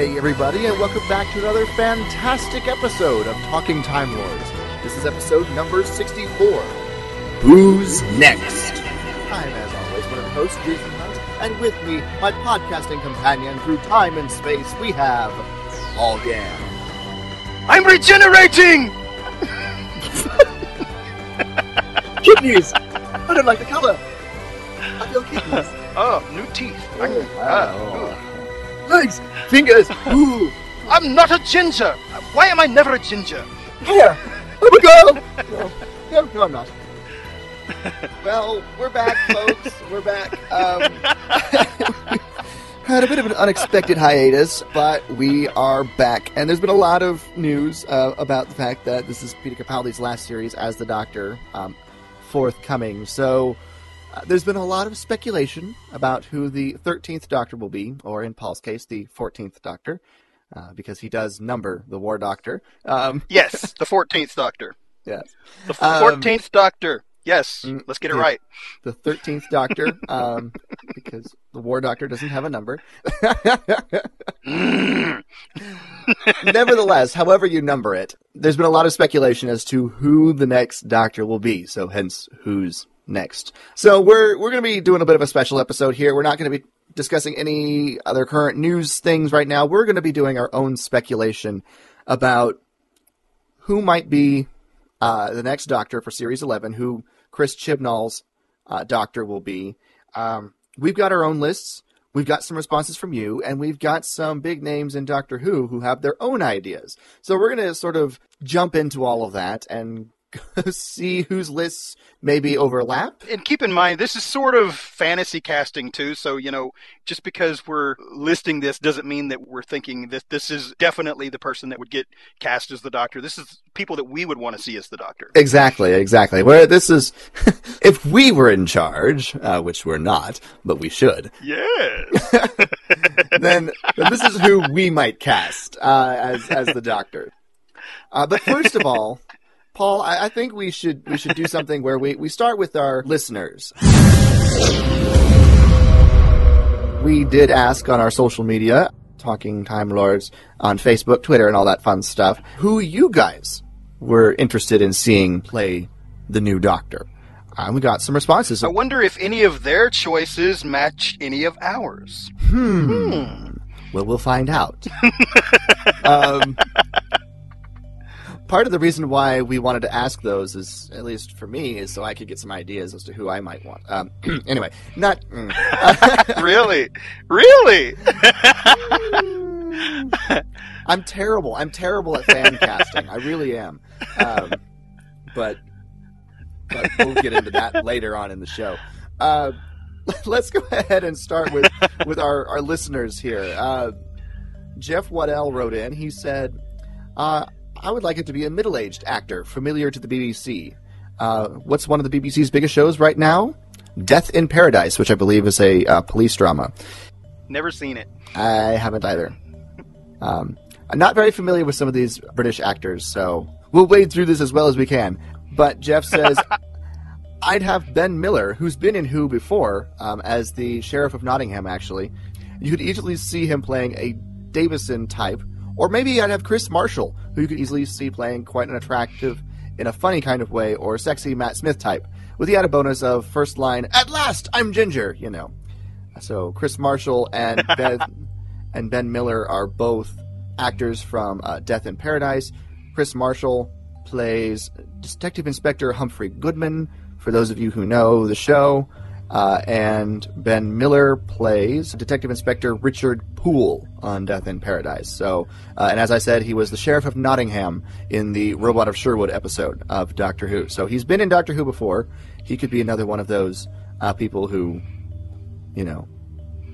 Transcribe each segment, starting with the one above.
Hey, everybody, and welcome back to another fantastic episode of Talking Time Lords. This is episode number 64. Who's next? I'm, as always, one of the hosts, Jason Hunt, and with me, my podcasting companion through time and space, we have Paul Gann. I'm regenerating! Kidneys! I don't like the color. I feel kidneys. Oh, new teeth. I- ah, Legs, fingers, ooh. I'm not a ginger. Why am I never a ginger? Here, I'm a girl. No, no, no, I'm not. Well, we're back, folks. We're back. Um, had a bit of an unexpected hiatus, but we are back, and there's been a lot of news uh, about the fact that this is Peter Capaldi's last series as the Doctor, um, forthcoming. So. Uh, there's been a lot of speculation about who the 13th Doctor will be, or in Paul's case, the 14th Doctor, uh, because he does number the War Doctor. Um, Yes, the 14th Doctor. yes. The Um, 14th Doctor. Yes, mm, let's get it yeah. right. the 13th Doctor, um, because the War Doctor doesn't have a number. Mm. Nevertheless, however you number it, there's been a lot of speculation as to who the next Doctor will be. So, hence, who's next? So, we're we're going to be doing a bit of a special episode here. We're not going to be discussing any other current news things right now. We're going to be doing our own speculation about who might be uh, the next Doctor for Series 11, who Chris Chibnall's uh, Doctor will be. Um, we've got our own lists. We've got some responses from you, and we've got some big names in Doctor Who who have their own ideas. So we're going to sort of jump into all of that and see whose lists maybe overlap. And keep in mind, this is sort of fantasy casting too. So you know, just because we're listing this doesn't mean that we're thinking that this is definitely the person that would get cast as the Doctor. This is people that we would want to see as the Doctor. Exactly, exactly. Where this is, if we were in charge, uh, which we're not, but we should, Yes. then, then this is who we might cast uh, as as the Doctor. Uh, but first of all, Paul, I, I think we should we should do something where we, we start with our listeners. We did ask on our social media, Talking Time Lords, on Facebook, Twitter, and all that fun stuff, who you guys were interested in seeing play the new Doctor. And we got some responses. I wonder if any of their choices match any of ours. Hmm. Well, we'll find out. um, part of the reason why we wanted to ask those is, at least for me, is so I could get some ideas as to who I might want. Um, anyway, not. mm. really? Really? I'm terrible. I'm terrible at fan casting. I really am. Um, but, but we'll get into that later on in the show. Uh, let's go ahead and start with with our, our listeners here. Uh, Jeff Waddell wrote in. He said, uh, "I would like it to be a middle aged actor familiar to the BBC. Uh, what's one of the BBC's biggest shows right now? Death in Paradise, which I believe is a uh, police drama. Never seen it. I haven't either. Um, I'm not very familiar with some of these British actors, so we'll wade through this as well as we can. But Jeff says, I'd have Ben Miller, who's been in Who before, um, as the Sheriff of Nottingham, actually. You could easily see him playing a Davison type, or maybe I'd have Chris Marshall, who you could easily see playing quite an attractive, in a funny kind of way, or sexy Matt Smith type, with the added bonus of first line, At last, I'm Ginger, you know. So Chris Marshall and Ben, and Ben Miller are both actors from uh, Death in Paradise. Chris Marshall plays Detective Inspector Humphrey Goodman, for those of you who know the show. Uh, and Ben Miller plays Detective Inspector Richard Poole on Death in Paradise. So, uh, and as I said, he was the Sheriff of Nottingham in the Robot of Sherwood episode of Doctor Who. So he's been in Doctor Who before. He could be another one of those uh, people who, you know,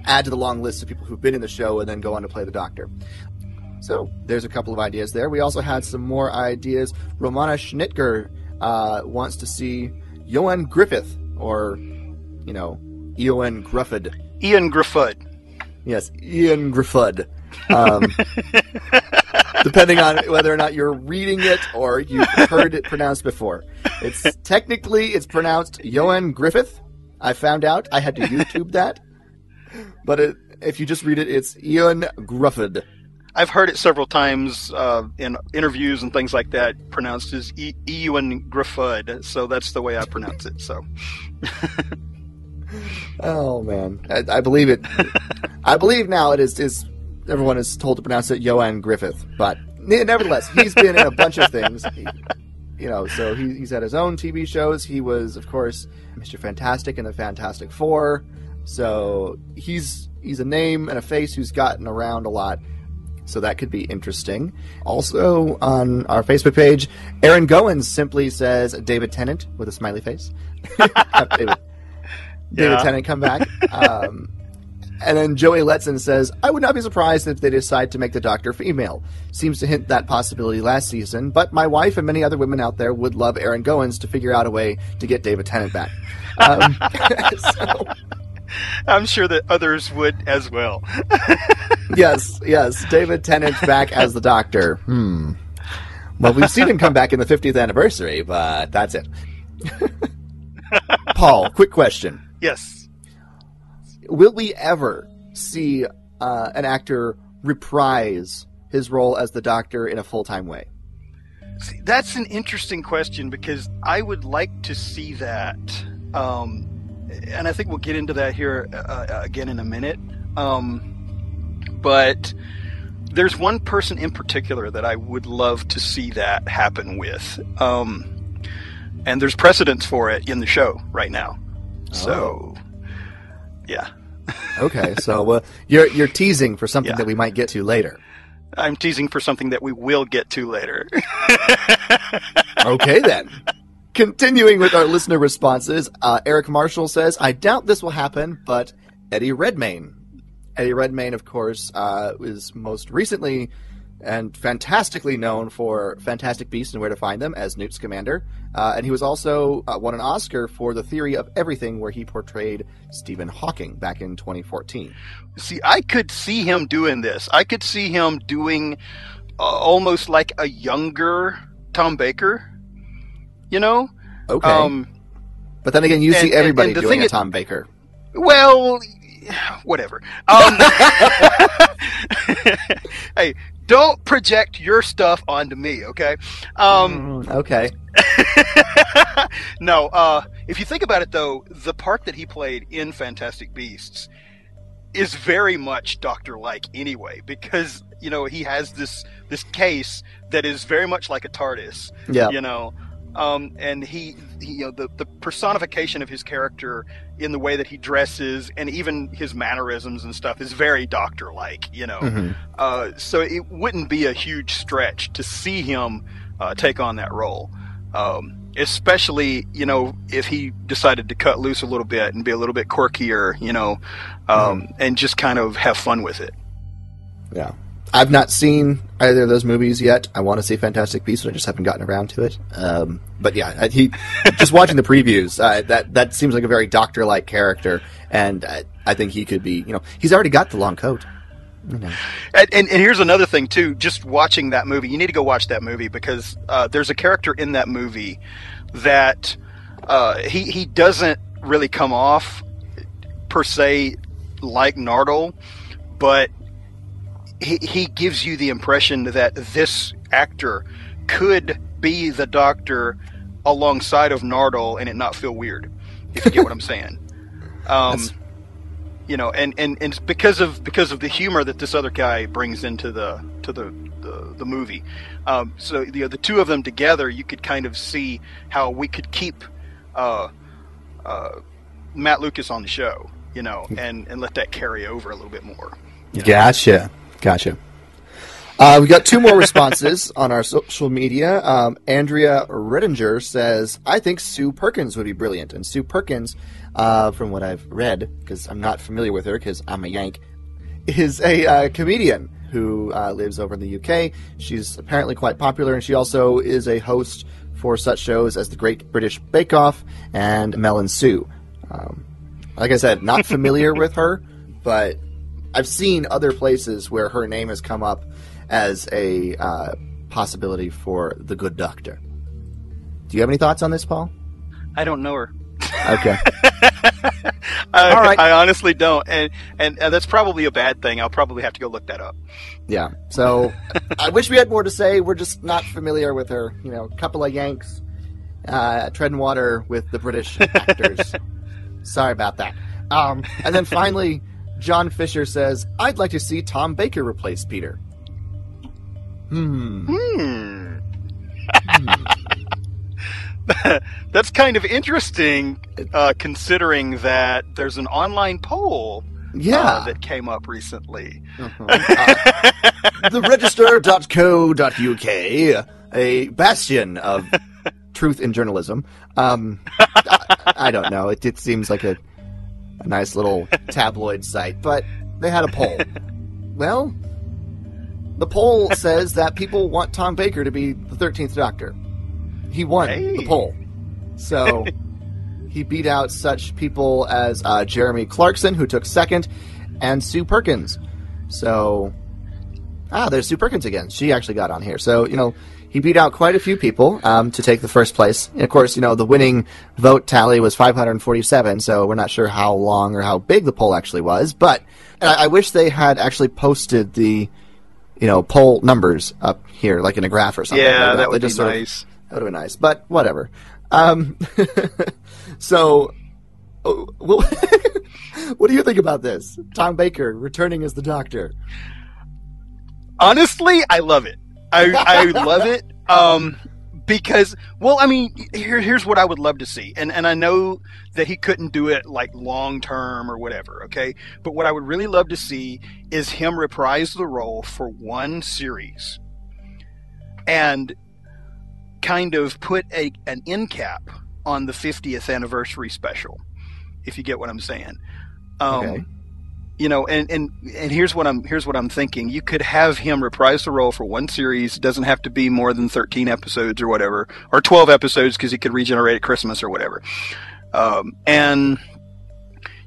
add to the long list of people who've been in the show and then go on to play the Doctor. So there's a couple of ideas there. We also had some more ideas. Romana Schnitger uh, wants to see Ioan Griffith, or, you know, Eoin Gruffud. Ian Griffud. Yes, Ian Griffud. Um, depending on whether or not you're reading it or you've heard it pronounced before. It's technically it's pronounced Ioan Griffith. I found out. I had to YouTube that. But it, if you just read it, it's Ian Gruffud. I've heard it several times uh, in interviews and things like that, pronounced as Ewan Griffud. So that's the way I pronounce it. So. oh man, I, I believe it. I believe now it is is everyone is told to pronounce it Ioan Griffith, but nevertheless, he's been in a bunch of things. He, you know, so he, he's had his own TV shows. He was, of course, Mr. Fantastic in the Fantastic Four. So he's he's a name and a face who's gotten around a lot so that could be interesting. Also, on our Facebook page, Aaron Goins simply says David Tennant with a smiley face. David, David Tennant, come back. Um, and then Joey Letson says, I would not be surprised if they decide to make the doctor female. Seems to hint that possibility last season, but my wife and many other women out there would love Aaron Goins to figure out a way to get David Tennant back. Um, so, I'm sure that others would as well. yes, yes. David Tennant back as the Doctor. Hmm. Well, we've seen him come back in the 50th anniversary, but that's it. Paul, quick question. Yes. Will we ever see uh, an actor reprise his role as the Doctor in a full time way? See, that's an interesting question because I would like to see that. Um, and I think we'll get into that here uh, uh, again in a minute. Um, but there's one person in particular that I would love to see that happen with. Um, and there's precedence for it in the show right now. So, oh. yeah. okay, so uh, you're you're teasing for something yeah. that we might get to later. I'm teasing for something that we will get to later. okay then. Continuing with our listener responses, uh, Eric Marshall says, I doubt this will happen, but Eddie Redmayne. Eddie Redmayne, of course, uh, is most recently and fantastically known for Fantastic Beasts and Where to Find Them as Newt Scamander. Uh, and he was also uh, won an Oscar for The Theory of Everything, where he portrayed Stephen Hawking back in 2014. See, I could see him doing this. I could see him doing uh, almost like a younger Tom Baker you know? Okay. Um, but then again, you and, see everybody and, and doing a Tom Baker. Well, whatever. Um, hey, don't project your stuff onto me, okay? Um, mm, okay. no, uh, if you think about it, though, the part that he played in Fantastic Beasts is very much Doctor-like anyway, because you know he has this this case that is very much like a TARDIS. Yeah. You know, um, and he, he, you know, the, the personification of his character in the way that he dresses and even his mannerisms and stuff is very doctor like, you know. Mm-hmm. Uh, so it wouldn't be a huge stretch to see him uh, take on that role. Um, especially, you know, if he decided to cut loose a little bit and be a little bit quirkier, you know, um, mm-hmm. and just kind of have fun with it. Yeah. I've not seen either of those movies yet. I want to see Fantastic Beasts, but I just haven't gotten around to it. Um, but yeah, he just watching the previews. Uh, that that seems like a very doctor-like character, and I, I, think he could be. You know, he's already got the long coat. and, and, and here's another thing too. Just watching that movie, you need to go watch that movie because uh, there's a character in that movie that uh, he he doesn't really come off per se like Nardole, but he he gives you the impression that this actor could be the Doctor alongside of Nardole and it not feel weird. If you get what I'm saying. Um, you know, and, and, and it's because of because of the humor that this other guy brings into the to the the, the movie. Um, so you know, the two of them together, you could kind of see how we could keep uh, uh, Matt Lucas on the show, you know, and and let that carry over a little bit more. You know? Gotcha, gotcha. Uh, we got two more responses on our social media. Um, Andrea Rittinger says, "I think Sue Perkins would be brilliant," and Sue Perkins, uh, from what I've read, because I'm not familiar with her, because I'm a Yank, is a uh, comedian who uh, lives over in the UK. She's apparently quite popular, and she also is a host for such shows as the Great British Bake Off and Mel and Sue. Um, like I said, not familiar with her, but I've seen other places where her name has come up as a uh, possibility for the good doctor. Do you have any thoughts on this, Paul? I don't know her. Okay. I, All right. I honestly don't, and, and, and that's probably a bad thing. I'll probably have to go look that up. Yeah. So I wish we had more to say. We're just not familiar with her. You know, a couple of Yanks uh, treading water with the British actors. Sorry about that. Um, and then finally, John Fisher says, "I'd like to see Tom Baker replace Peter." Hmm. Hmm. That's kind of interesting, uh, considering that there's an online poll uh, yeah. Uh, that came up recently. Uh-huh. Uh, the register.co.uk, a bastion of truth in journalism. Um, I, I, don't know. It, it seems like a, a nice little tabloid site, but they had a poll. Well, the poll says that people want Tom Baker to be the 13th Doctor. He won hey. the poll. So he beat out such people as uh, Jeremy Clarkson, who took second, and Sue Perkins. So, ah, there's Sue Perkins again. She actually got on here. So, you know, he beat out quite a few people um, to take the first place. And of course, you know, the winning vote tally was 547, so we're not sure how long or how big the poll actually was. But I, I wish they had actually posted the you know, poll numbers up here, like in a graph or something. Yeah, like that would they be nice. Of, that would have been nice, but whatever. Um, so, oh, well, what do you think about this? Tom Baker returning as the Doctor. Honestly, I love it. I I love it. Um, because well i mean here, here's what i would love to see and and i know that he couldn't do it like long term or whatever okay but what i would really love to see is him reprise the role for one series and kind of put a an end cap on the 50th anniversary special if you get what i'm saying um, okay you know, and, and and here's what I'm here's what I'm thinking. You could have him reprise the role for one series. It doesn't have to be more than 13 episodes or whatever, or 12 episodes because he could regenerate at Christmas or whatever. Um, and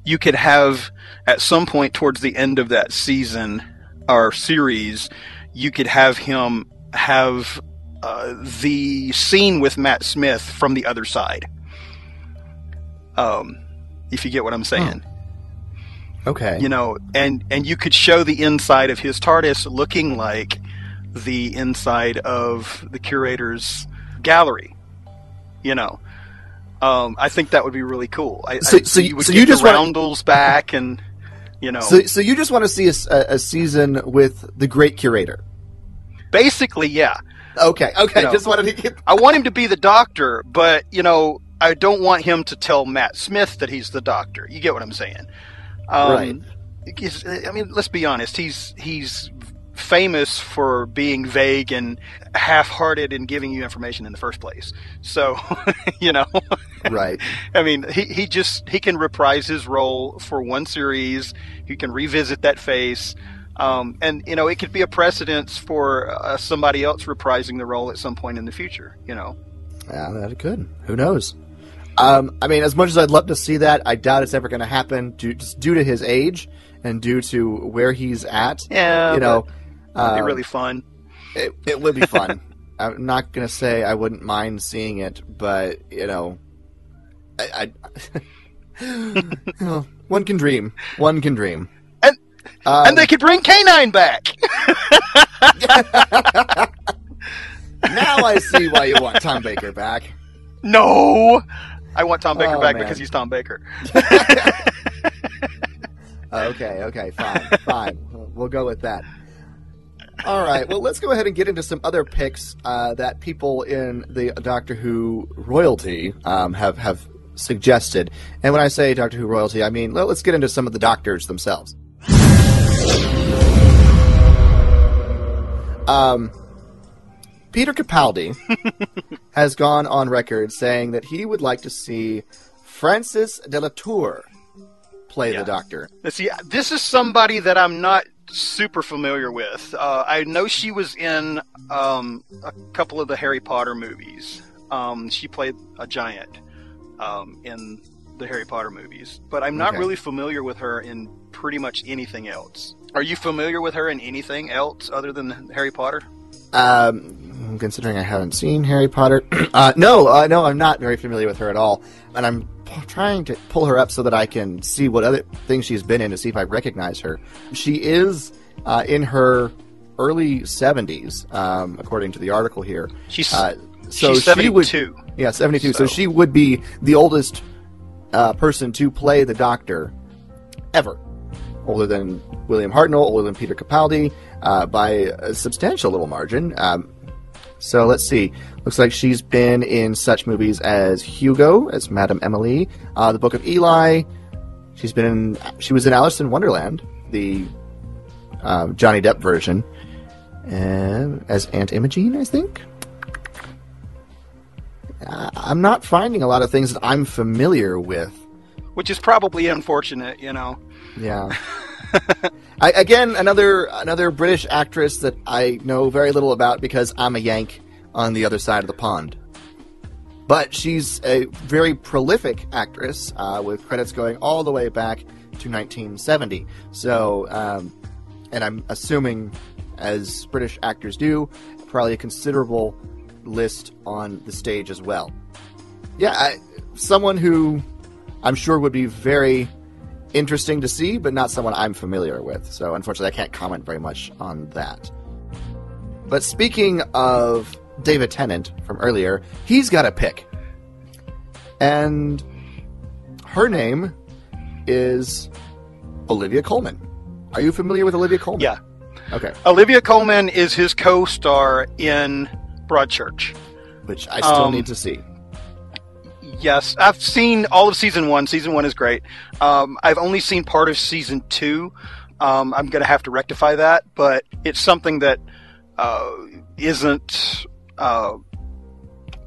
you could have at some point towards the end of that season or series, you could have him have uh, the scene with Matt Smith from the other side. Um, if you get what I'm saying. Okay. You know, and and you could show the inside of his TARDIS looking like the inside of the curator's gallery. You know, um, I think that would be really cool. I, so, I, so, you would so get you just the roundels back, and you know, so so you just want to see a, a season with the great curator. Basically, yeah. Okay. Okay. You know, just wanted to get. I want him to be the doctor, but you know, I don't want him to tell Matt Smith that he's the doctor. You get what I'm saying? Um, right. I mean, let's be honest. He's he's famous for being vague and half-hearted in giving you information in the first place. So, you know, right. I mean, he he just he can reprise his role for one series. He can revisit that face. Um, and you know, it could be a precedence for uh, somebody else reprising the role at some point in the future. You know, yeah, that could. Who knows? Um, I mean, as much as I'd love to see that, I doubt it's ever going to happen due, just due to his age and due to where he's at. Yeah, you know, it'd be um, really fun. it, it would be fun. I'm not going to say I wouldn't mind seeing it, but you know, I, I you know, one can dream. One can dream. And- Um, and they could bring K9 back. now I see why you want Tom Baker back. no, I want Tom Baker Oh, back man. because he's Tom Baker. Okay, okay, fine, fine. We'll go with that. All right. Well, let's go ahead and get into some other picks uh, that people in the Doctor Who royalty um, have have suggested. And when I say Doctor Who royalty, I mean let- let's get into some of the doctors themselves. Um, Peter Capaldi has gone on record saying that he would like to see Frances de la Tour play Yeah. the Doctor. See, this is somebody that I'm not super familiar with. Uh, I know she was in um, a couple of the Harry Potter movies. Um, she played a giant um, in the Harry Potter movies, but I'm not Okay. really familiar with her in pretty much anything else. Are you familiar with her in anything else other than Harry Potter? Um, considering I haven't seen Harry Potter, uh, no, uh, no, I'm not very familiar with her at all, and I'm p- trying to pull her up so that I can see what other things she's been in to see if I recognize her. She is uh, in her early 70s, um, according to the article here. She's Uh, so she's she would, 72. yeah, 72. So. So- she would be the oldest uh, person to play the Doctor ever. Older than William Hartnell, older than Peter Capaldi, uh, by a substantial little margin. Um, so let's see. Looks like she's been in such movies as Hugo, as Madame Emily, uh, The Book of Eli. She's been in. She was in Alice in Wonderland, the uh, Johnny Depp version, as Aunt Imogene, I think. Uh, I'm not finding a lot of things that I'm familiar with. which is probably unfortunate, you know. Yeah. I, again, another another British actress that I know very little about because I'm a Yank on the other side of the pond. But she's a very prolific actress uh, with credits going all the way back to 1970. So, um, and I'm assuming, as British actors do, probably a considerable list on the stage as well. Yeah, I, someone who I'm sure would be very interesting to see, but not someone I'm familiar with. So unfortunately, I can't comment very much on that. But speaking of David Tennant from earlier, he's got a pick. And her name is Olivia Colman. Are you familiar with Olivia Colman? Yeah. Okay. Olivia Colman is his co-star in Broadchurch. Which I still Um, need to see. Yes, I've seen all of season one. Season one is great. Um, I've only seen part of season two. Um, I'm going to have to rectify that, but it's something that uh, isn't uh,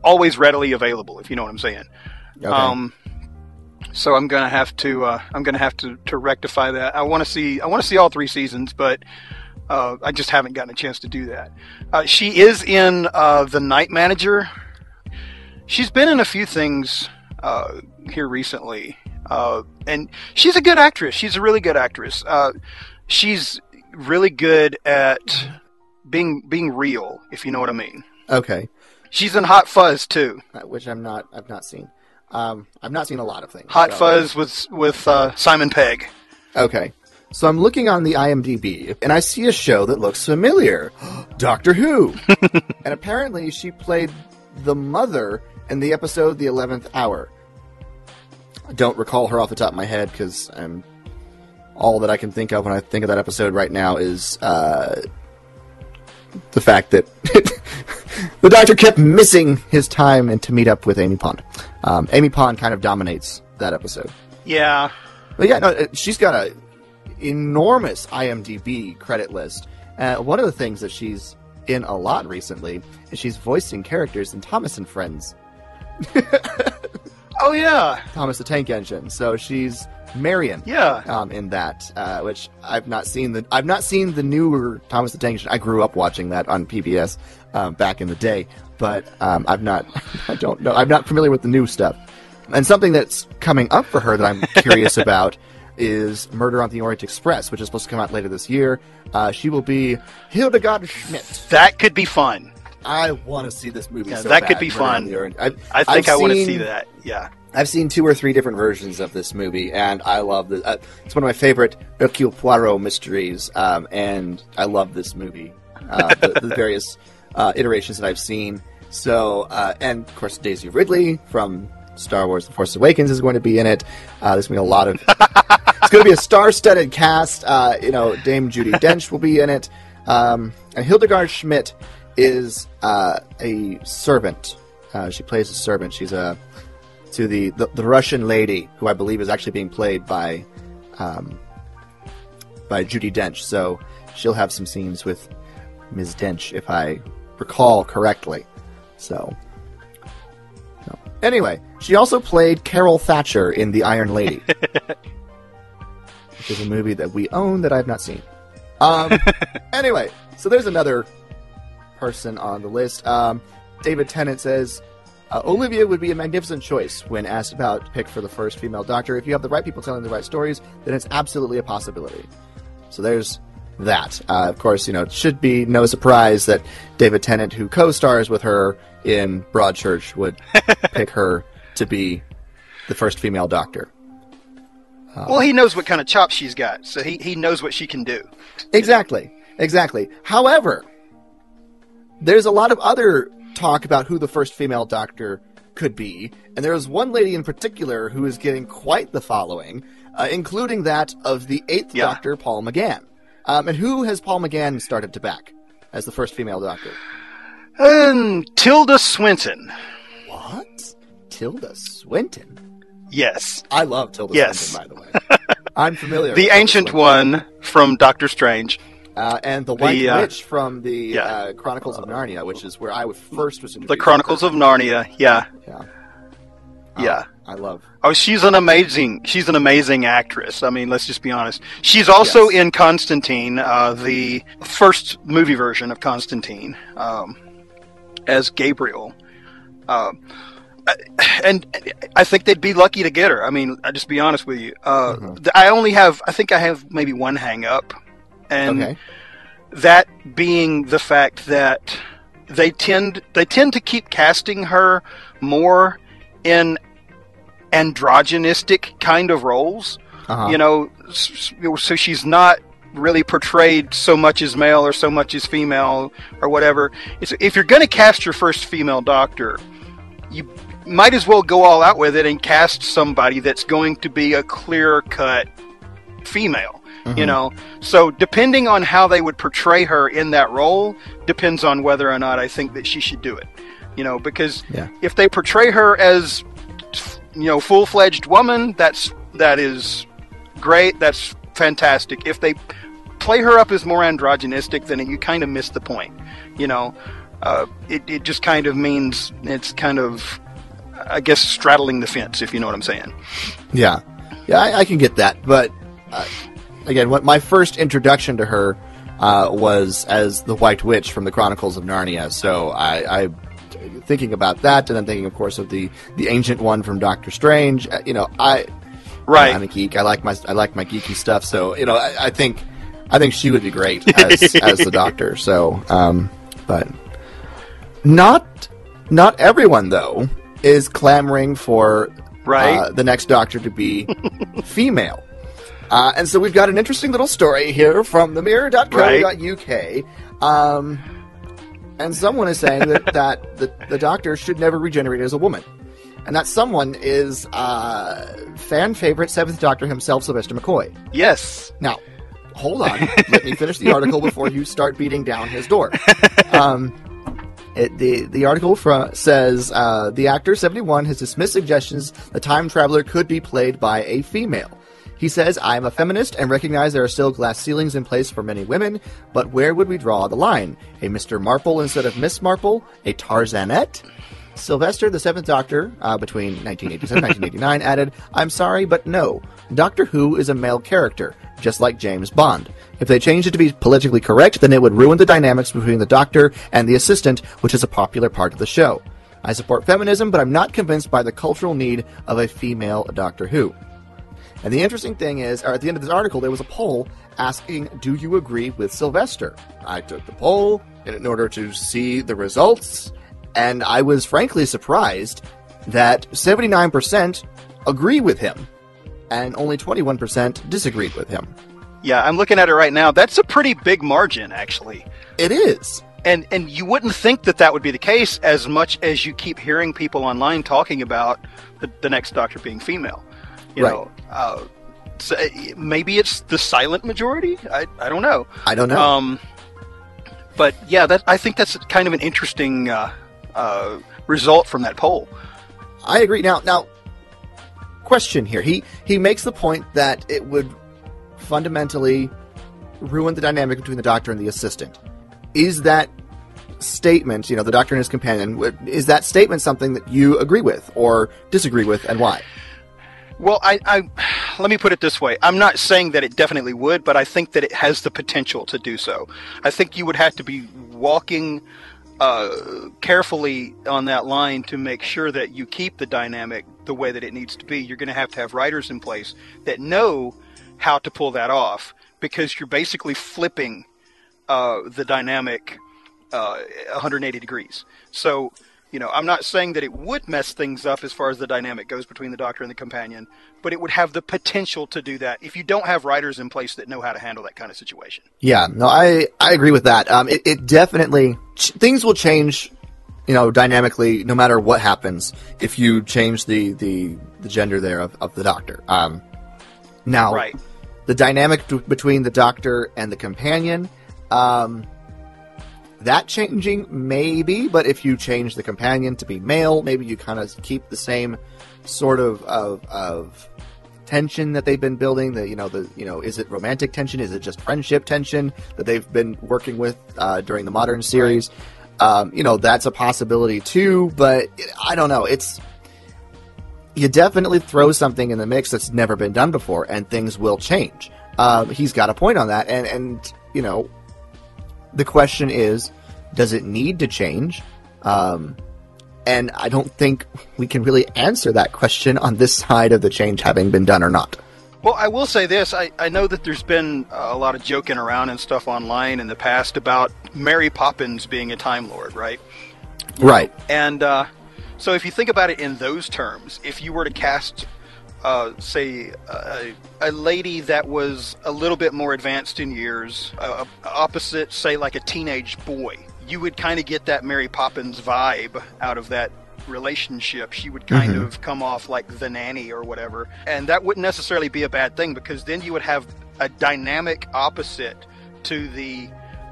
always readily available, if you know what I'm saying. Okay. Um, so I'm gonna have to uh, I'm have to, to rectify that. I want to see I want to see all three seasons, but uh, I just haven't gotten a chance to do that. Uh, she is in uh, the Night Manager. She's been in a few things uh, here recently, uh, and she's a good actress. She's a really good actress. Uh, she's really good at being being real, if you know what I mean. okay. She's in Hot Fuzz too. Uh, Which I'm not. I've not seen. Um, I've not seen a lot of things. Hot so- Fuzz with with uh, Simon Pegg. Okay. So I'm looking on the IMDb and I see a show that looks familiar Doctor Who. and apparently she played the mother in the episode The 11th Hour. I don't recall her off the top of my head because I'm. All that I can think of when I think of that episode right now is uh, the fact that the Doctor kept missing his time and to meet up with Amy Pond. Um, Amy Pond kind of dominates that episode. Yeah, But yeah, no, uh, she's got a enormous IMDb credit list. Uh, one of the things that she's in a lot recently is she's voicing characters in Thomas and Friends, Oh yeah, Thomas the Tank Engine. So she's Marion yeah. um, in that, uh, which I've not seen the I've not seen the newer Thomas the Tank Engine. I grew up watching that on PBS um, back in the day, but um, I've not I don't know I'm not familiar with the new stuff. And something that's coming up for her that I'm curious about is Murder on the Orient Express, which is supposed to come out later this year. Uh, she will be Hildegard Schmidt. That could be fun. I want to see this movie. Yeah, so that could be fun. on the Orient. I've, I think I've I want to see that. Yeah. I've seen two or three different versions of this movie, and I love this. Uh, it's one of my favorite Hercule Poirot mysteries, um, and I love this movie. Uh, the, the various uh, iterations that I've seen. So, uh, and of course, Daisy Ridley from Star Wars: The Force Awakens is going to be in it. Uh, there's going to be a lot of. it's going to be a star-studded cast. Uh, you know, Dame Judi Dench will be in it, um, and Hildegard Schmidt is uh, a servant. Uh, she plays a servant. She's a to the, the the Russian lady who I believe is actually being played by um, by Judi Dench. So she'll have some scenes with Ms. Dench, if I recall correctly. So. so. Anyway, she also played Carol Thatcher in The Iron Lady, which is a movie that we own that I have not seen. Um, anyway, so there's another person on the list. Um, David Tennant says uh, Olivia would be a magnificent choice when asked about pick for the first female doctor. If you have the right people telling the right stories, then it's absolutely a possibility. So there's that. Uh, of course, you know, it should be no surprise that David Tennant, who co-stars with her in Broadchurch, would pick her to be the first female doctor. Well, he knows what kind of chops she's got, so he, he knows what she can do. Exactly. Exactly. However, there's a lot of other talk about who the first female doctor could be, and there's one lady in particular who is getting quite the following, uh, including that of the eighth Yeah. Doctor, Paul McGann. Um, and who has Paul McGann started to back as the first female doctor? Um, Tilda Swinton. What? Tilda Swinton. Yes. I love Tilda Yes. Swinton, by the way. I'm familiar. The ancient Swinton. one from Doctor Strange. Uh, and the White uh, Witch from the yeah. uh, Chronicles of Narnia, which is where I was first was introduced. The. Chronicles of Narnia. Yeah. Yeah. Yeah. I love. Oh, she's an amazing. She's an amazing actress. I mean, let's just be honest. She's also Yes. in Constantine, uh, the first movie version of Constantine, um, as Gabriel. Uh, and I think they'd be lucky to get her. I mean, I just be honest with you. Uh, Mhm. I only have. I think I have maybe one hang up, and Okay. that being the fact that they tend they tend to keep casting her more in androgynistic kind of roles Uh-huh. you know so she's not really portrayed so much as male or so much as female or whatever it's, if you're going to cast your first female doctor you might as well go all out with it and cast somebody that's going to be a clear cut female you Mhm. know so depending on how they would portray her in that role depends on whether or not i think that she should do it you know because Yeah. if they portray her as you know full-fledged woman that's that is great that's fantastic if they play her up as more androgynistic then you kind of miss the point you know uh, it, it just kind of means it's kind of i guess straddling the fence if you know what i'm saying Yeah, yeah, I, I can get that. But uh, again, what my first introduction to her uh, was as the White Witch from the Chronicles of Narnia. So I, I thinking about that, and then thinking, of course, of the the ancient one from Doctor Strange. Uh, you know, I right I'm a geek. I like my I like my geeky stuff. So you know, I, I think I think she would be great as as the Doctor. So, um, but not not everyone though is clamoring for Right. uh, the next Doctor to be female. Uh, and so we've got an interesting little story here from the mirror.co.uk. Um, and someone is saying that, that the, the Doctor should never regenerate as a woman. And that someone is uh, fan favorite Seventh Doctor himself, Sylvester McCoy. yes Now, hold on. Let me finish the article before you start beating down his door. Um, it, the the article fra- says uh, the actor 71 has dismissed suggestions the time traveler could be played by a female. He says, I am a feminist and recognize there are still glass ceilings in place for many women, but where would we draw the line? A Mr. Marple instead of Miss Marple? A Tarzanette? Sylvester, the Seventh Doctor, uh, between 1987 and 1989, added, I'm sorry, but no. Doctor Who is a male character, just like James Bond. If they changed it to be politically correct, then it would ruin the dynamics between the Doctor and the assistant, which is a popular part of the show. I support feminism, but I'm not convinced by the cultural need of a female Doctor Who. And the interesting thing is, at the end of this article, there was a poll asking, Do you agree with Sylvester? I took the poll in order to see the results, and I was frankly surprised that 79% agree with him, and only 21% disagreed with him. Yeah, I'm looking at it right now. That's a pretty big margin, actually. It is. And and you wouldn't think that that would be the case as much as you keep hearing people online talking about the, the next Doctor being female. You Right. know, uh, so maybe it's the silent majority. I I don't know. I don't know. Um, but yeah, that I think that's kind of an interesting uh, uh, result from that poll. I agree. Now, now, question here. He he makes the point that it would fundamentally ruin the dynamic between the doctor and the assistant. Is that statement, you know, the doctor and his companion, is that statement something that you agree with or disagree with, and why? Well, I, I let me put it this way. I'm not saying that it definitely would, but I think that it has the potential to do so. I think you would have to be walking uh, carefully on that line to make sure that you keep the dynamic the way that it needs to be. You're going to have to have writers in place that know how to pull that off because you're basically flipping uh, the dynamic uh, 180 degrees. So, you know, I'm not saying that it would mess things up as far as the dynamic goes between the doctor and the companion, but it would have the potential to do that if you don't have writers in place that know how to handle that kind of situation. Yeah, no, I I agree with that. Um, it, it definitely things will change, you know, dynamically no matter what happens if you change the the, the gender there of, of the doctor. Um, now, Right. the dynamic between the doctor and the companion, um, that changing maybe, but if you change the companion to be male, maybe you kind of keep the same sort of of, of tension that they've been building. The you know the you know is it romantic tension? Is it just friendship tension that they've been working with uh, during the modern series? Um, you know that's a possibility too, but I don't know. It's you definitely throw something in the mix that's never been done before, and things will change. Um, he's got a point on that, and and you know, the question is, does it need to change? Um, and I don't think we can really answer that question on this side of the change having been done or not. Well, I will say this. I, I know that there's been a lot of joking around and stuff online in the past about Mary Poppins being a Time Lord, right? Right. And uh, so, if you think about it in those terms, if you were to cast, uh, say, a, a lady that was a little bit more advanced in years, uh, opposite, say, like a teenage boy, you would kind of get that Mary Poppins vibe out of that relationship. She would kind Mhm. of come off like the nanny or whatever. And that wouldn't necessarily be a bad thing because then you would have a dynamic opposite to the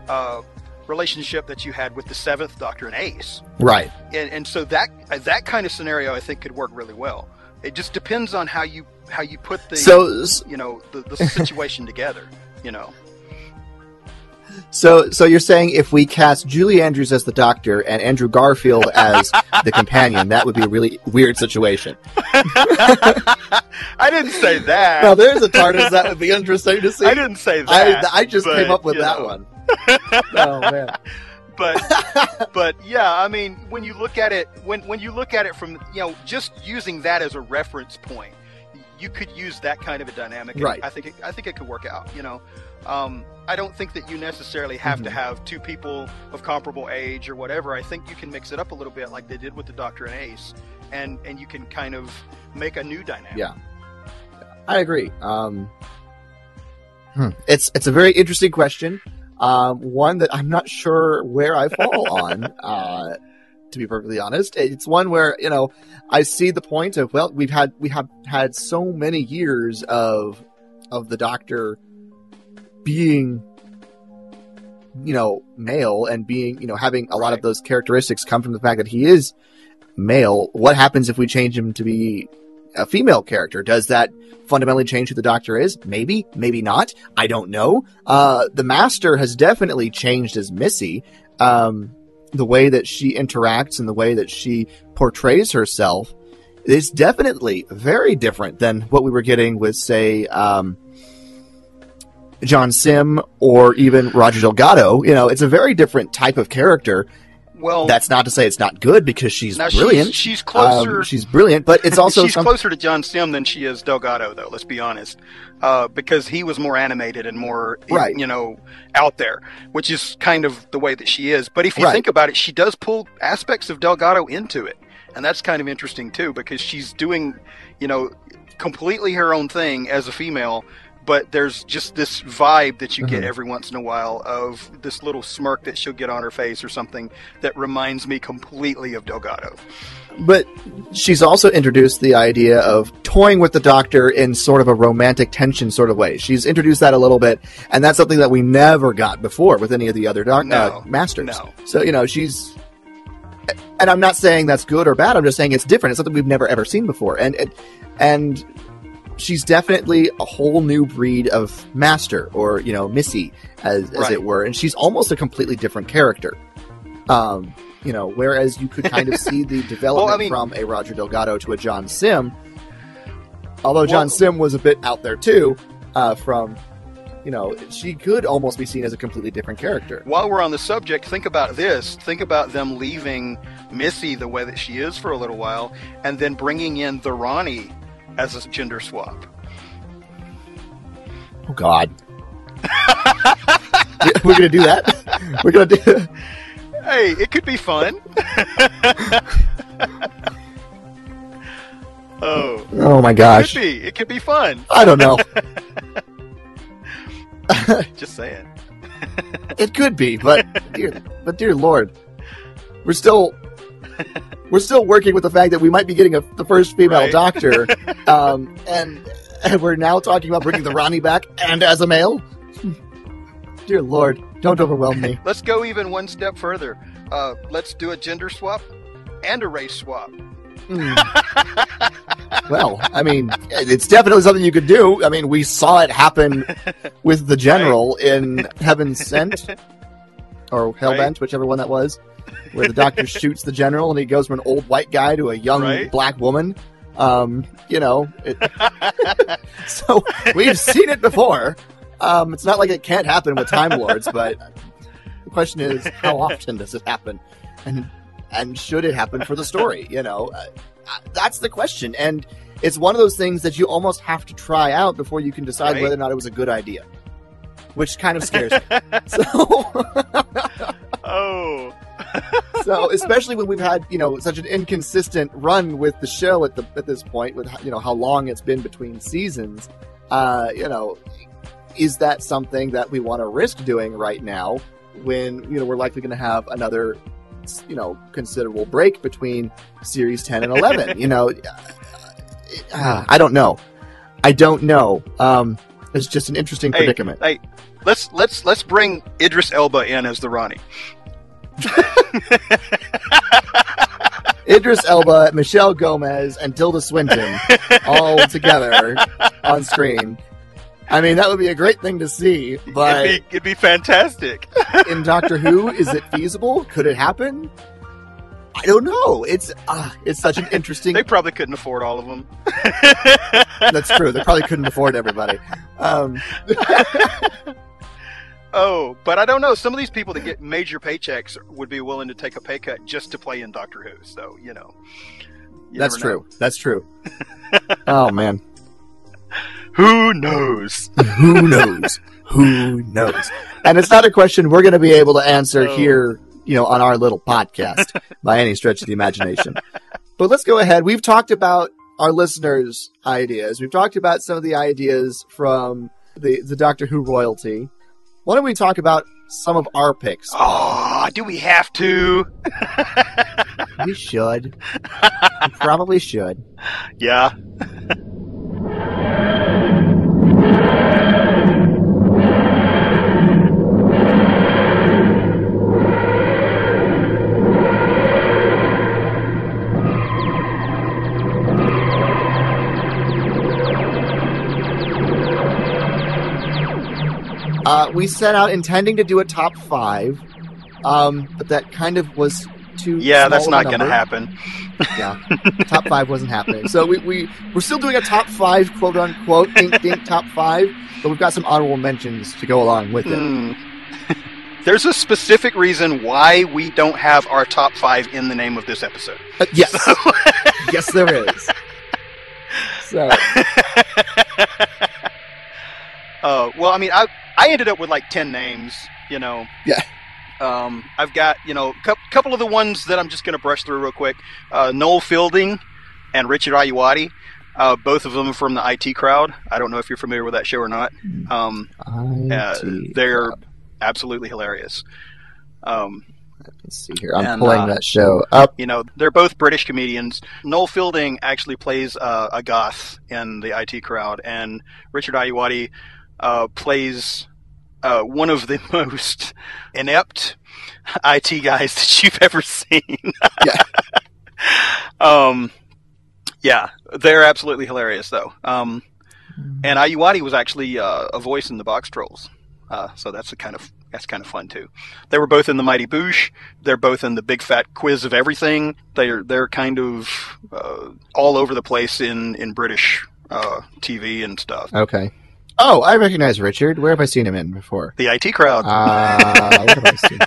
uh, relationship that you had with the Seventh Doctor and Ace Right. and, and so that that kind of scenario I think could work really well. It just depends on how you how you put the So you know the, the situation together. You know, so so you're saying if we cast Julie Andrews as the doctor and Andrew Garfield as the companion, that would be a really weird situation. I didn't say that. Now there's a TARDIS that would be interesting to see. I didn't say I, that. I just but, came up with that know, one. Oh man. But but yeah, I mean, when you look at it, when when you look at it from you know just using that as a reference point, you could use that kind of a dynamic. Right. I think it, I think it could work out. You know, um, I don't think that you necessarily have to Mhm. have two people of comparable age or whatever. I think you can mix it up a little bit, like they did with the Doctor and Ace, and and you can kind of make a new dynamic. Yeah. I agree. Um, hmm. It's it's a very interesting question. Um, one that I'm not sure where I fall on. Uh, to be perfectly honest, it's one where you know I see the point of well, we've had we have had so many years of of the Doctor being you know male and being you know having a lot of those characteristics come from the fact that he is male. What happens if we change him to be a female character. Does that fundamentally change who the Doctor is? Maybe, maybe not. I don't know. Uh, the Master has definitely changed as Missy. Um, the way that she interacts and the way that she portrays herself is definitely very different than what we were getting with, say, um, John Simm or even Roger Delgado. You know, it's a very different type of character. Well, That's not to say it's not good because she's brilliant. She's, she's closer. Um, she's brilliant, but it's also she's some, closer to John Simm than she is Delgado, though. Let's be honest, uh, because he was more animated and more, Right. you know, out there, which is kind of the way that she is. But if you Right. think about it, she does pull aspects of Delgado into it, and that's kind of interesting too, because she's doing, you know, completely her own thing as a female. But there's just this vibe that you get Mhm. every once in a while of this little smirk that she'll get on her face or something that reminds me completely of Delgado. But she's also introduced the idea of toying with the doctor in sort of a romantic tension sort of way. She's introduced that a little bit, and that's something that we never got before with any of the other doc- uh, No, masters. no. So you know she's, and I'm not saying that's good or bad. I'm just saying it's different. It's something we've never ever seen before, and and, and she's definitely a whole new breed of master, or you know Missy, as as Right. it were, and she's almost a completely different character. Um, you know, whereas you could kind of see the development mean- from a Roger Delgado to a John Simm. Although John Well- Simm was a bit out there too, uh, from you know, she could almost be seen as a completely different character. While we're on the subject, think about this. Think about them leaving Missy the way that she is for a little while, and then bringing in the Rani as a gender swap. Oh God, we're gonna do that. We're gonna do. Hey, it could be fun. oh, Oh my it gosh, could be. It could be fun. I don't know. Just saying. It could be, but dear, but dear Lord, we're still we're still working with the fact that we might be getting a, the first female Right. doctor, um, and, and we're now talking about bringing the Rani back and as a male. Dear Lord, don't overwhelm me. Let's go even one step further. Uh, let's do a gender swap and a race swap. Hmm. well, I mean, it's definitely something you could do. I mean, we saw it happen with the general in Heaven Sent or Hellbent, Right. whichever one that was, where the doctor shoots the general and he goes from an old white guy to a young Right. black woman. Um, you know, it, so we've seen it before. Um, it's not like it can't happen with Time Lords, but the question is, how often does it happen, and and should it happen for the story? You know, uh, uh, that's the question, and it's one of those things that you almost have to try out before you can decide Right. whether or not it was a good idea, which kind of scares me. So. Oh, so especially when we've had you know such an inconsistent run with the show at the at this point with you know how long it's been between seasons uh you know is that something that we want to risk doing right now when you know we're likely going to have another you know considerable break between series 10 and 11 you know? Uh, i don't know. I don't know. Um it's just an interesting Hey, predicament. hey, let's let's let's bring Idris Elba in as the Rani. Idris Elba, Michelle Gomez, and Tilda Swinton all together on screen. I mean, that would be a great thing to see, but it'd, be, it'd be fantastic. in Doctor Who, is it feasible? Could it happen? I don't know. It's uh, it's such an interesting. They probably couldn't afford all of them. That's true. They probably couldn't afford everybody. Um, Oh, but I don't know. Some of these people that get major paychecks would be willing to take a pay cut just to play in Doctor Who. So you know, you that's know. true. That's true. oh man, Who knows? who knows? Who knows? And it's not a question we're going to be able to answer Oh. here, you know, on our little podcast by any stretch of the imagination. But let's go ahead. We've talked about our listeners' ideas. We've talked about some of the ideas from the the Doctor Who royalty. Why don't we talk about some of our picks? Oh, do we have to? We should. we probably should. Yeah. Uh, we set out intending to do a top five, um, but that kind of was too. Yeah, that's not going to happen. Yeah, top five wasn't happening. So we, we we're still doing a top five, quote unquote, dink dink top five, but we've got some honorable mentions to go along with it. Hmm. There's a specific reason why we don't have our top five in the name of this episode. Uh, yes, yes, there is. So, uh, well, I mean, I I ended up with like ten names. You know. Yeah. Um, I've got you know a couple of the ones that I'm just going to brush through real quick. Uh, Noel Fielding and Richard Ayoade. Uh, both of them from the IT crowd. I don't know if you're familiar with that show or not. Um, uh, they're crowd. absolutely hilarious. Um, Let's see here. I'm and, pulling uh, that show up. You know, they're both British comedians. Noel Fielding actually plays uh, a goth in the IT crowd, and Richard Ayoade uh, plays uh, one of the most inept IT guys that you've ever seen. yeah. Um, yeah, they're absolutely hilarious though. Um, and Ayoade was actually uh, a voice in the Boxtrolls, uh, so that's a kind of that's kind of fun too. They were both in the Mighty Boosh. They're both in the Big Fat Quiz of Everything. They're they're kind of uh, all over the place in in British uh, TV and stuff. Okay. Oh, I recognize Richard. Where have I seen him in before? The IT crowd. Uh, what have I seen?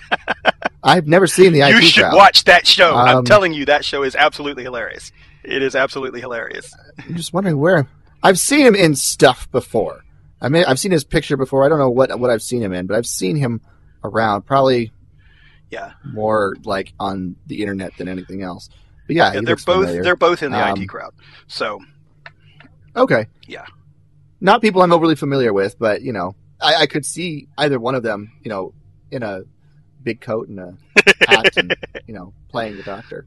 I've never seen the IT crowd. You should watch that show. Um, I'm telling you, that show is absolutely hilarious. It is absolutely hilarious. I'm just wondering where I've seen him in stuff before. I mean, I've seen his picture before. I don't know what what I've seen him in, but I've seen him around. Probably, yeah, more like on the internet than anything else. But yeah, yeah they're both familiar. they're both in the um, IT crowd. So, okay, yeah, not people I'm overly familiar with, but you know, I, I could see either one of them, you know, in a big coat and a hat, and you know, playing the doctor.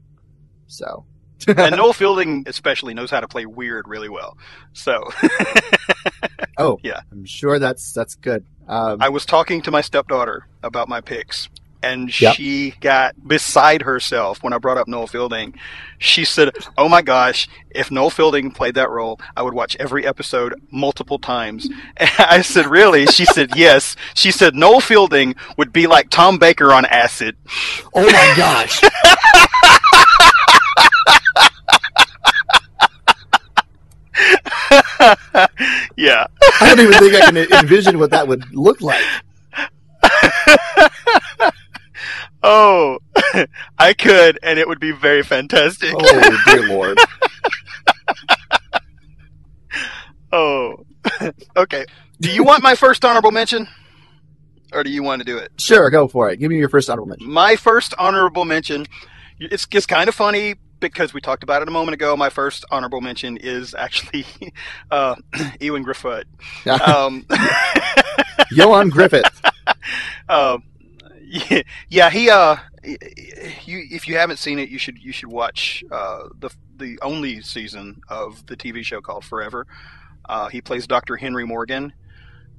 So. and Noel Fielding especially knows how to play weird really well. So. oh yeah, I'm sure that's that's good. Um, I was talking to my stepdaughter about my picks, and yep. she got beside herself when I brought up Noel Fielding. She said, "Oh my gosh, if Noel Fielding played that role, I would watch every episode multiple times." And I said, "Really?" She said, "Yes." She said, "Noel Fielding would be like Tom Baker on acid." Oh my gosh. yeah. I don't even think I can envision what that would look like. oh, I could, and it would be very fantastic. Oh, dear lord. oh, okay. Do you want my first honorable mention? Or do you want to do it? Sure, go for it. Give me your first honorable mention. My first honorable mention. It's just kind of funny because we talked about it a moment ago, my first honorable mention is actually uh, Ewan Griffith. Um, Ioan Gruffudd. Uh, yeah, he. Uh, you, if you haven't seen it, you should you should watch uh, the the only season of the TV show called Forever. Uh, he plays Dr. Henry Morgan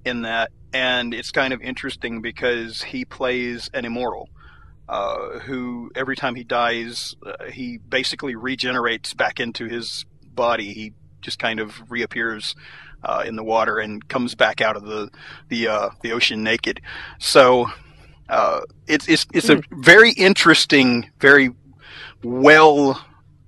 in that, and it's kind of interesting because he plays an immortal uh, who every time he dies, uh, he basically regenerates back into his body. He just kind of reappears uh, in the water and comes back out of the the uh, the ocean naked. So uh, it's it's it's a hmm. very interesting, very well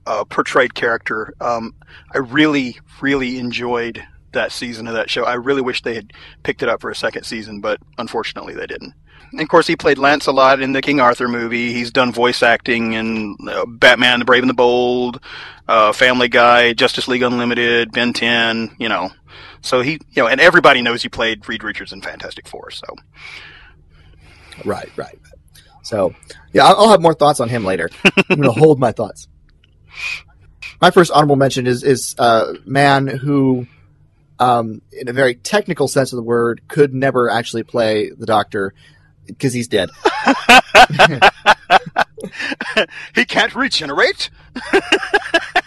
uh, portrayed character. Um, I really really enjoyed that season of that show. I really wish they had picked it up for a second season, but unfortunately they didn't. And of course, he played Lancelot in the King Arthur movie. He's done voice acting in uh, Batman: The Brave and the Bold, uh, Family Guy, Justice League Unlimited, Ben 10. You know, so he, you know, and everybody knows he played Reed Richards in Fantastic Four. So, right, right. So, yeah, I'll have more thoughts on him later. I'm going to hold my thoughts. My first honorable mention is is a man who, um, in a very technical sense of the word, could never actually play the Doctor because he's dead. he can't regenerate.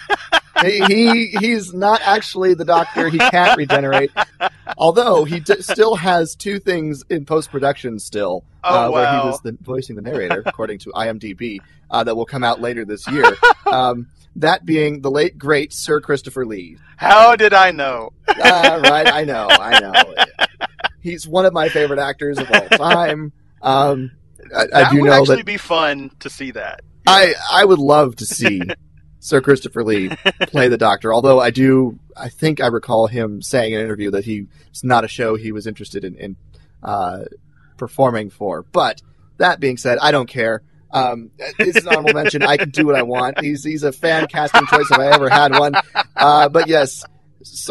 he, he, he's not actually the doctor. He can't regenerate. Although he d- still has two things in post production still, oh, uh, wow. where he was the, voicing the narrator, according to IMDb, uh, that will come out later this year. Um, that being the late great Sir Christopher Lee. How did I know? uh, right, I know, I know. He's one of my favorite actors of all time. Um, I, I do would know actually that be fun to see that. I I would love to see Sir Christopher Lee play the Doctor. Although I do, I think I recall him saying in an interview that he it's not a show he was interested in, in uh, performing for. But that being said, I don't care. Um, it's an honorable mention. I can do what I want. He's he's a fan casting choice if I ever had one. Uh, but yes,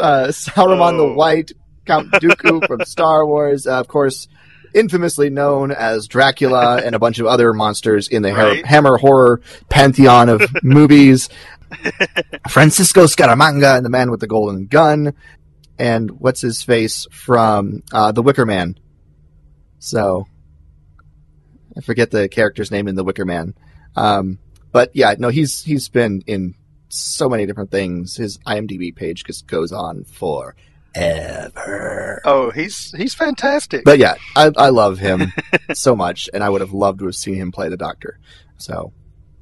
uh, Saruman the Oh. White, Count Dooku from Star Wars, uh, of course, infamously known as Dracula and a bunch of other monsters in the ha- Right. Hammer horror pantheon of movies. Francisco Scaramanga and the Man with the Golden Gun, and what's his face from uh, The Wicker Man. So I forget the character's name in The Wicker Man. Um, but yeah, no, he's he's been in so many different things. His IMDb page just goes on forever. Oh, he's he's fantastic. But yeah, I, I love him so much, and I would have loved to have seen him play the Doctor. So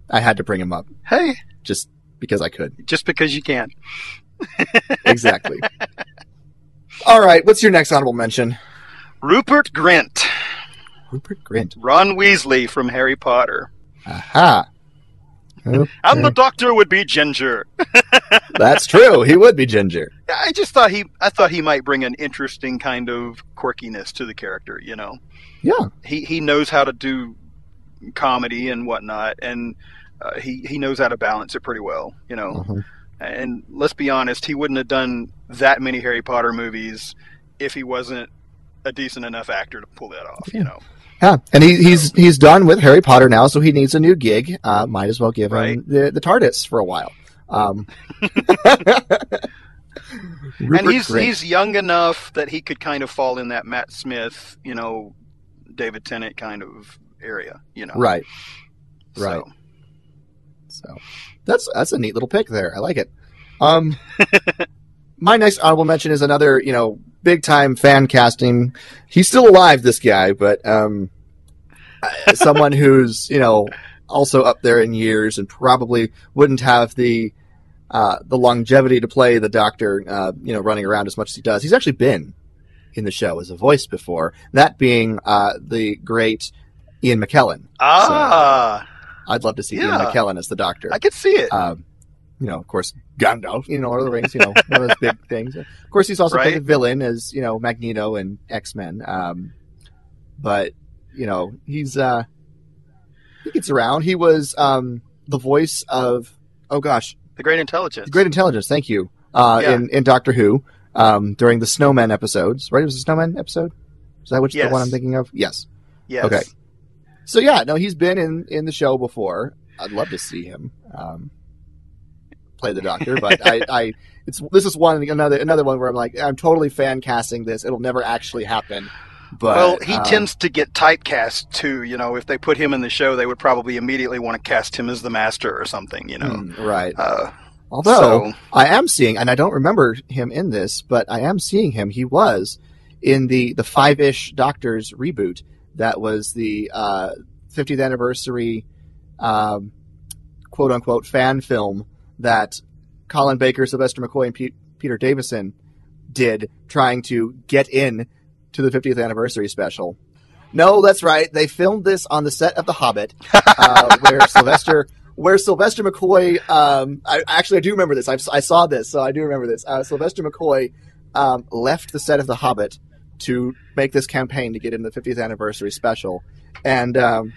I had to bring him up hey, just because I could. just because you can. Exactly. All right, what's your next honorable mention? Rupert Grint, Rupert Grint. Ron Weasley from Harry Potter. Aha. And the Doctor would be Ginger. That's true. He would be Ginger. I just thought he I thought he might bring an interesting kind of quirkiness to the character, you know. Yeah. He he knows how to do comedy and whatnot and uh, he he knows how to balance it pretty well, you know. Mhm. And let's be honest, he wouldn't have done that many Harry Potter movies if he wasn't a decent enough actor to pull that off, you know. Yeah, and he, he's he's done with Harry Potter now, so he needs a new gig. Uh, might as well give Right. him the, the TARDIS for a while. Um, and he's Grint. he's young enough that he could kind of fall in that Matt Smith, you know, David Tennant kind of area, you know. right. So, right. So that's that's a neat little pick there. I like it. Um, my next honorable mention is another you know big time fan casting. He's still alive, this guy, but um, someone who's you know also up there in years and probably wouldn't have the uh, the longevity to play the Doctor, uh, you know, running around as much as he does. He's actually been in the show as a voice before. That being uh, the great Ian McKellen. Ah, I'd love to see Ian McKellen as the Doctor. I could see it. Um, you know, of course, Gandalf, you know, Lord of the Rings, you know, one of those big things. Of course, he's also played a villain as, you know, Magneto and X Men. Um, but, you know, he's, uh, he gets around. He was, um, the voice of, oh gosh, the Great Intelligence. the Great Intelligence, thank you, uh, Yeah. in, in Doctor Who, um, during the Snowman episodes, right? It was a Snowman episode? Is that which Yes. the one I'm thinking of? Yes. Yes. Okay. So yeah, no, he's been in in the show before. I'd love to see him um, play the Doctor, but I, I, it's this is one another another one where I'm like, I'm totally fan casting this. It'll never actually happen. But well, he um, tends to get typecast too. You know, if they put him in the show, they would probably immediately want to cast him as the Master or something. You know. mm, right. Uh, Although so, I am seeing, and I don't remember him in this, but I am seeing him. He was in the the Five Ish Doctors reboot. That was the uh, 50th anniversary, um, quote unquote, fan film that Colin Baker, Sylvester McCoy, and Pete, Peter Davison did, trying to get in to the 50th anniversary special. No, that's right. They filmed this on the set of The Hobbit, uh, where Sylvester where Sylvester McCoy, um, I actually I do remember this. I've, I saw this, so I do remember this. Uh, Sylvester McCoy um, left the set of The Hobbit to make this campaign to get in the 50th anniversary special, and um,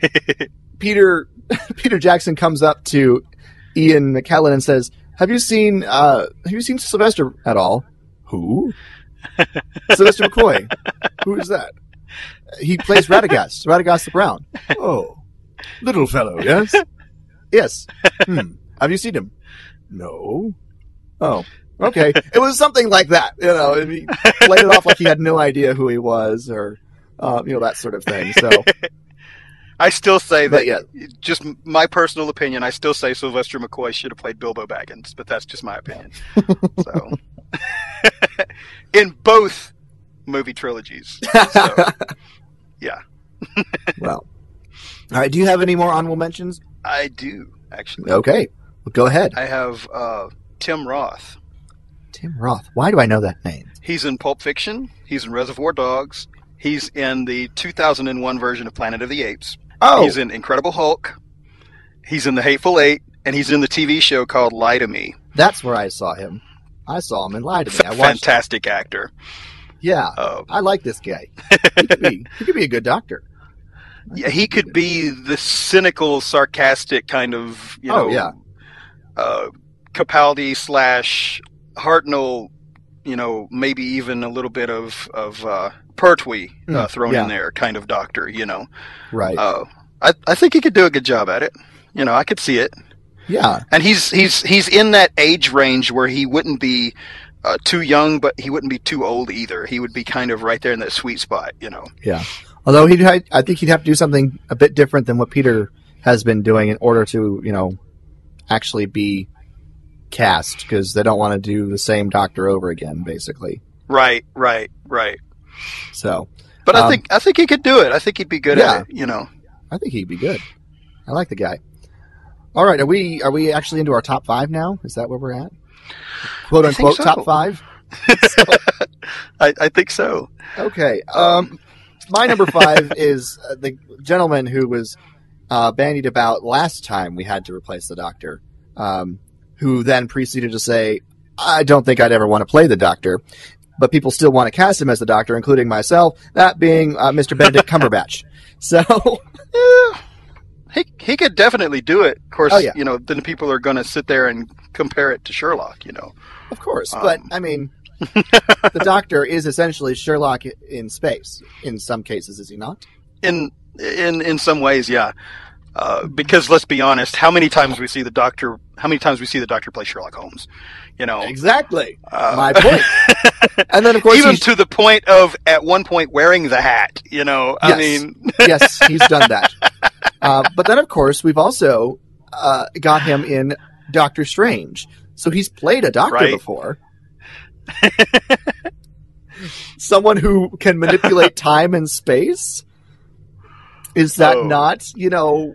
Peter Peter Jackson comes up to Ian McKellen and says, "Have you seen uh, Have you seen Sylvester at all? Who? Sylvester McCoy. Who is that? He plays Radagast, Radagast the Brown. Oh, little fellow, yes, yes. Hmm. Have you seen him? No. Oh, okay. It was something like that. You know, and he played it off like he had no idea who he was, or uh, you know that sort of thing. So, I still say that. yeah, Just my personal opinion. I still say Sylvester McCoy should have played Bilbo Baggins, but that's just my opinion. so, in both movie trilogies. So, well. All right. Do you have any more honorable mentions? I do actually. Okay. Well, go ahead. I have uh, Tim Roth. Tim Roth. Why do I know that name? He's in Pulp Fiction. He's in Reservoir Dogs. He's in the 2001 version of Planet of the Apes. Oh, He's in Incredible Hulk. He's in The Hateful Eight, and he's in the TV show called Lie to Me. that's where I saw him. I saw him in Lie to Me. I watched. Fantastic actor. Yeah, Uh, I like this guy. He could be. He could be a good doctor. yeah, he could be the cynical, sarcastic kind of you know, Oh, yeah. uh, Capaldi slash Hartnell, you know, maybe even a little bit of of uh, Pertwee uh, Mm, thrown yeah. in there, kind of doctor, you know. Right. Uh, I I think he could do a good job at it. You know, I could see it, yeah. and he's he's he's in that age range where he wouldn't be. Uh, too young, but he wouldn't be too old either. He would be kind of right there in that sweet spot, you know. Yeah. Although he'd, ha- I think he'd have to do something a bit different than what Peter has been doing in order to, you know, actually be cast because they don't want to do the same Doctor over again, basically. Right, right, right. So But I Um, think I think he could do it. I think he'd be good Yeah. at it. You know. I think he'd be good. I like the guy. All right, are we are we actually into our top five now? Is that where we're at? Quote unquote so. top five. I, I think so. Okay. Um, my number five is uh, the gentleman who was uh, bandied about last time we had to replace the Doctor, um, who then proceeded to say, "I don't think I'd ever want to play the Doctor." But people still want to cast him as the Doctor, including myself. That being uh, Mr. Benedict Cumberbatch. So, Yeah, he he could definitely do it. Of course, Oh, yeah. you know, then people are going to sit there and compare it to Sherlock. You know. of course, Um. but I mean, the Doctor is essentially Sherlock in space. In some cases, is he not? In in in some ways, yeah. Uh, because let's be honest, how many times we see the Doctor? How many times we see the Doctor play Sherlock Holmes? You know, Exactly. uh, My point. And then, of course, even to the point of at one point wearing the hat. You know, I Yes. mean, yes, he's done that. Uh, but then, of course, we've also uh, got him in Doctor Strange. So he's played a doctor Right. before. Someone who can manipulate time and space. Is that Oh. not, you know,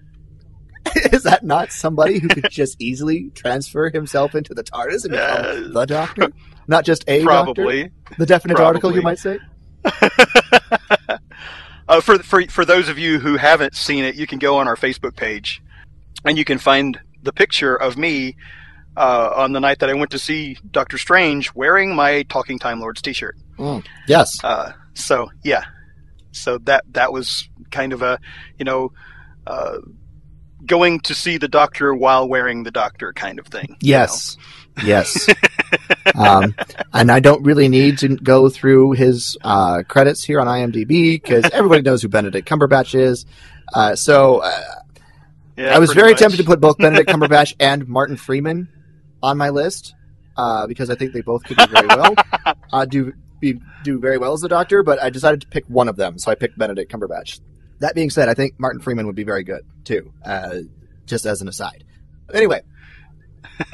is that not somebody who could just easily transfer himself into the TARDIS and become Uh, the doctor? Not just a doctor? probably. The definite article, you might say? uh, for for for those of you who haven't seen it, you can go on our Facebook page, and you can find the picture of me uh, on the night that I went to see Doctor Strange wearing my Talking Time Lords T-shirt. Yes. Uh, so yeah, so that that was kind of a you know. Uh, Going to see the doctor while wearing the doctor, kind of thing. you Yes. Yes. um, and I don't really need to go through his uh, credits here on IMDb because everybody knows who Benedict Cumberbatch is. Uh, so uh. Yeah, I was very much. tempted to put both Benedict Cumberbatch and Martin Freeman on my list uh, because I think they both could do very well. Uh, do be, do very well as the Doctor, but I decided to pick one of them, so I picked Benedict Cumberbatch. That being said, I think Martin Freeman would be very good too. Uh, just as an aside. Anyway,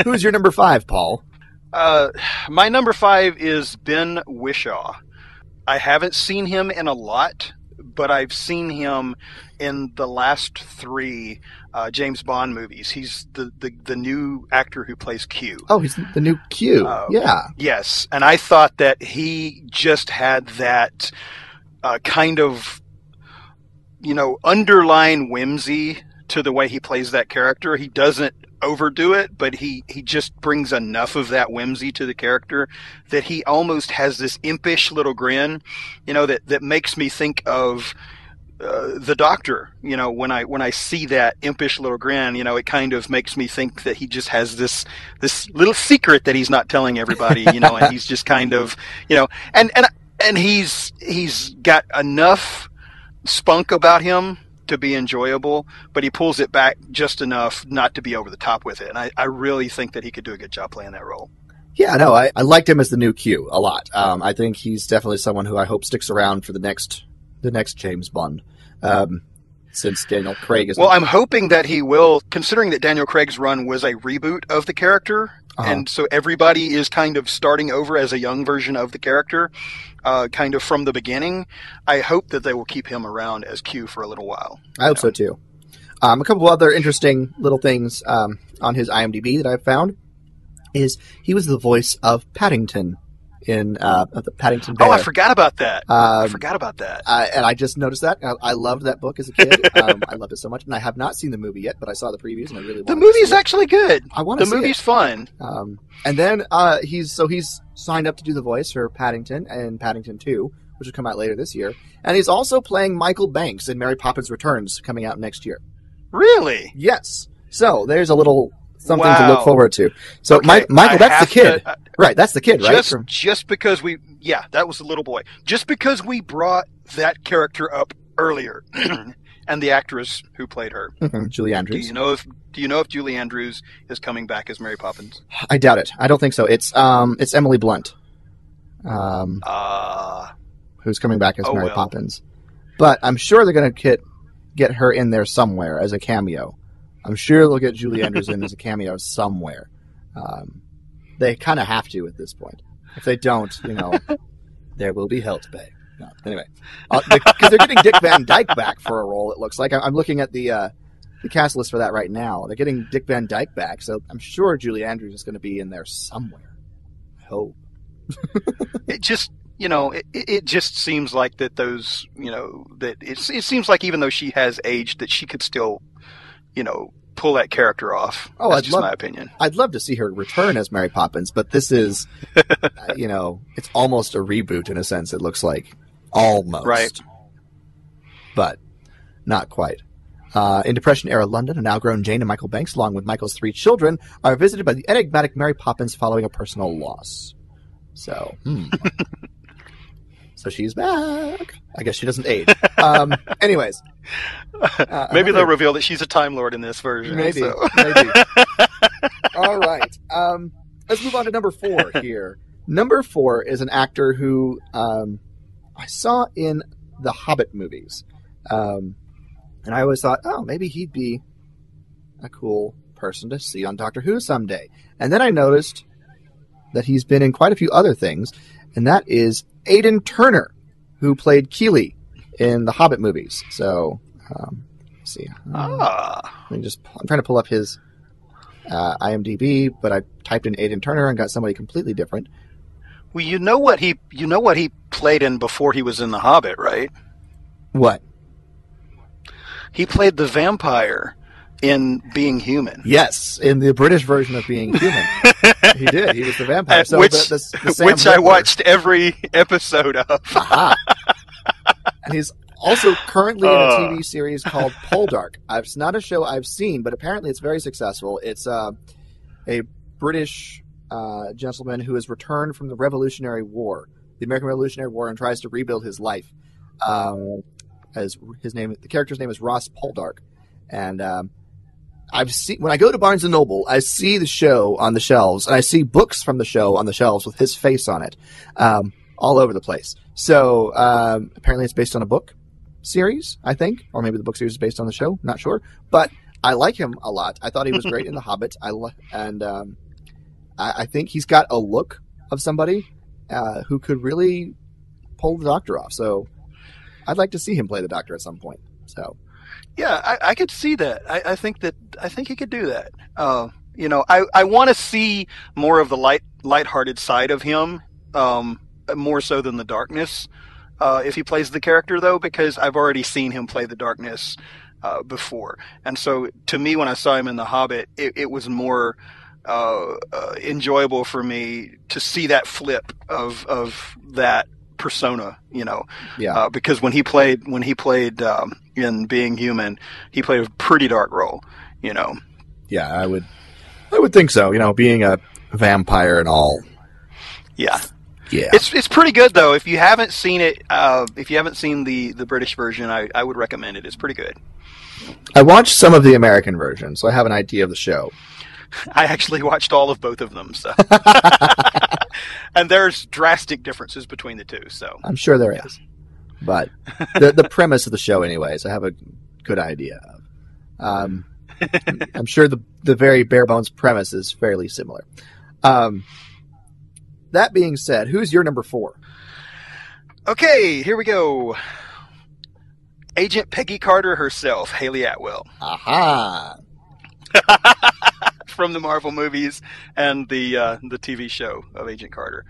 who's your number five, Paul? Uh, my number five is Ben Whishaw. I haven't seen him in a lot, but I've seen him in the last three uh, James Bond movies. He's the, the, the new actor who plays Q. Oh, he's the new Q. Oh. yeah. Yes, and I thought that he just had that uh, kind of, you know, underlying whimsy to the way he plays that character. He doesn't overdo it, but he he just brings enough of that whimsy to the character that he almost has this impish little grin, you know, that that makes me think of. Uh, the doctor, you know, when I when I see that impish little grin, you know, it kind of makes me think that he just has this this little secret that he's not telling everybody, you know, and he's just kind of, you know, and and and he's he's got enough spunk about him to be enjoyable, but he pulls it back just enough not to be over the top with it. And I, I really think that he could do a good job playing that role. Yeah, no, I, I liked him as the new Q a lot. Um, I think he's definitely someone who I hope sticks around for the next the next James Bond. Um, since Daniel Craig is Well, I'm hoping that he will, considering that Daniel Craig's run was a reboot of the character, Uh-huh. and so everybody is kind of starting over as a young version of the character, uh, kind of from the beginning. I hope that they will keep him around as Q for a little while. I hope so too. Um, a couple other interesting little things um, on his IMDb that I've found is he was the voice of Paddington in uh, the Paddington Bear. Oh, I forgot about that. I Um, forgot about that. Uh, and I just noticed that. I, I loved that book as a kid. um, I loved it so much, and I have not seen the movie yet, but I saw the previews, and I really The movie to movie's see it. actually good. I want The to see movie's it. fun. Um, and then uh, he's so he's signed up to do the voice for Paddington and Paddington Two, which will come out later this year, and he's also playing Michael Banks in Mary Poppins Returns, coming out next year. Really? Yes. So there's a little something to look forward to. So Okay, Mi- Michael, I that's the kid, to- uh, right? That's the kid, right? just From- just because we yeah that was the little boy just because we brought that character up earlier and the actress who played her Mhm, Julie do Andrews. you know if do you know if Julie Andrews is coming back as Mary Poppins I doubt it. I don't think so. It's um, it's Emily Blunt, um, uh who's coming back as Oh, Mary well. Poppins. But I'm sure they're gonna get get her in there somewhere as a cameo. I'm sure they'll get Julie Andrews in as a cameo somewhere. Um, they kind of have to at this point. If they don't, you know, there will be hell to pay. No, anyway, because they're getting Dick Van Dyke back for a role. It looks like I- I'm looking at the uh, the cast list for that right now. They're getting Dick Van Dyke back, so I'm sure Julie Andrews is going to be in there somewhere. I hope. it just you know it, it it just seems like that those you know that it, it seems like even though she has aged that she could still you know pull that character off Oh, that's I'd love- my opinion I'd love to see her return as Mary Poppins, but this is, uh, you know, it's almost a reboot in a sense. It looks like almost, Right. But not quite. Uh, in Depression era London, an outgrown Jane and Michael Banks, along with Michael's three children, are visited by the enigmatic Mary Poppins following a personal loss. So, hmm. so she's back. I guess she doesn't age. Um, anyways, uh, maybe they'll reveal that she's a time lord in this version Maybe. so. maybe. All right. Um, let's move on to number four here. Number four is an actor who um, I saw in the Hobbit movies. Um, and I always thought, oh, maybe he'd be a cool person to see on Doctor Who someday. And then I noticed that he's been in quite a few other things, and that is Aidan Turner, who played Kili in the Hobbit movies. So, um, let's see. ah Let me just. I'm trying to pull up his uh, IMDb, but I typed in Aidan Turner and got somebody completely different. Well, you know what he you know what he played in before he was in The Hobbit, right? What? He played the vampire in Being Human. Yes, in the British version of Being Human, he did. He was the vampire. Uh, So which the, the, the which I watched every episode of. Aha. and he's also currently in a Uh. TV series called Poldark. Uh, It's not a show I've seen, but apparently it's very successful. It's uh, a British uh, gentleman who has returned from the Revolutionary War, the American Revolutionary War, and tries to rebuild his life. Um, as his name, the character's name is Ross Poldark, and um, I've seen when I go to Barnes and Noble, I see the show on the shelves, and I see books from the show on the shelves with his face on it, um, all over the place. So um, apparently, it's based on a book series, I think, or maybe the book series is based on the show. Not sure, but I like him a lot. I thought he was great in The Hobbit. I li- and um, I, I think he's got a look of somebody uh, who could really pull the Doctor off. So I'd like to see him play the Doctor at some point. So Yeah, I, I could see that. I, I think that I think he could do that. Uh, you know, I, I want to see more of the light lighthearted side of him, um, more so than the darkness. Uh, if he plays the character though, because I've already seen him play the darkness uh, before, and so to me, when I saw him in The Hobbit, it, it was more uh, uh, enjoyable for me to see that flip of of that persona. You know, yeah, uh, because when he played when he played um, in Being Human, he played a pretty dark role. You know, yeah, I would, I would think so. You know, being a vampire and all. yeah, Yeah, it's it's pretty good though. If you haven't seen it, uh, if you haven't seen the the British version, I, I would recommend it. It's pretty good. I watched some of the American version, so I have an idea of the show. I actually watched all of both of them, so and there's drastic differences between the two. So I'm sure there is, but the the premise of the show, anyways, I have a good idea of. Um, I'm sure the the very bare bones premise is fairly similar. Um, that being said, who's your number four? okay, here we go. Agent Peggy Carter herself, Hayley Atwell. Aha! from the Marvel movies and the uh, the TV show of Agent Carter.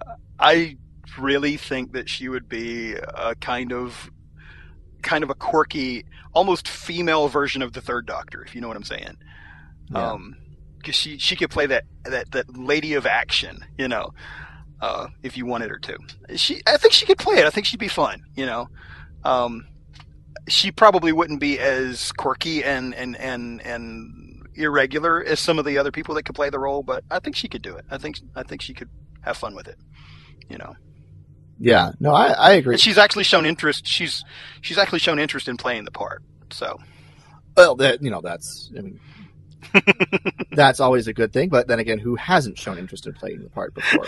Uh, I really think that she would be a kind of kind of a quirky, almost female version of the Third Doctor, if you know what I'm saying. Yeah. Um, because she she could play that that that lady of action, you know. uh, if you wanted her to. She, I think she could play it. I think she'd be fun. You know, um, she probably wouldn't be as quirky and and and and irregular as some of the other people that could play the role, but I think she could do it. I think I think she could have fun with it. You know. Yeah, no, I, I agree. And she's actually shown interest. She's she's actually shown interest in playing the part. So, well, that you know, that's I mean, that's always a good thing. But then again, who hasn't shown interest in playing the part before?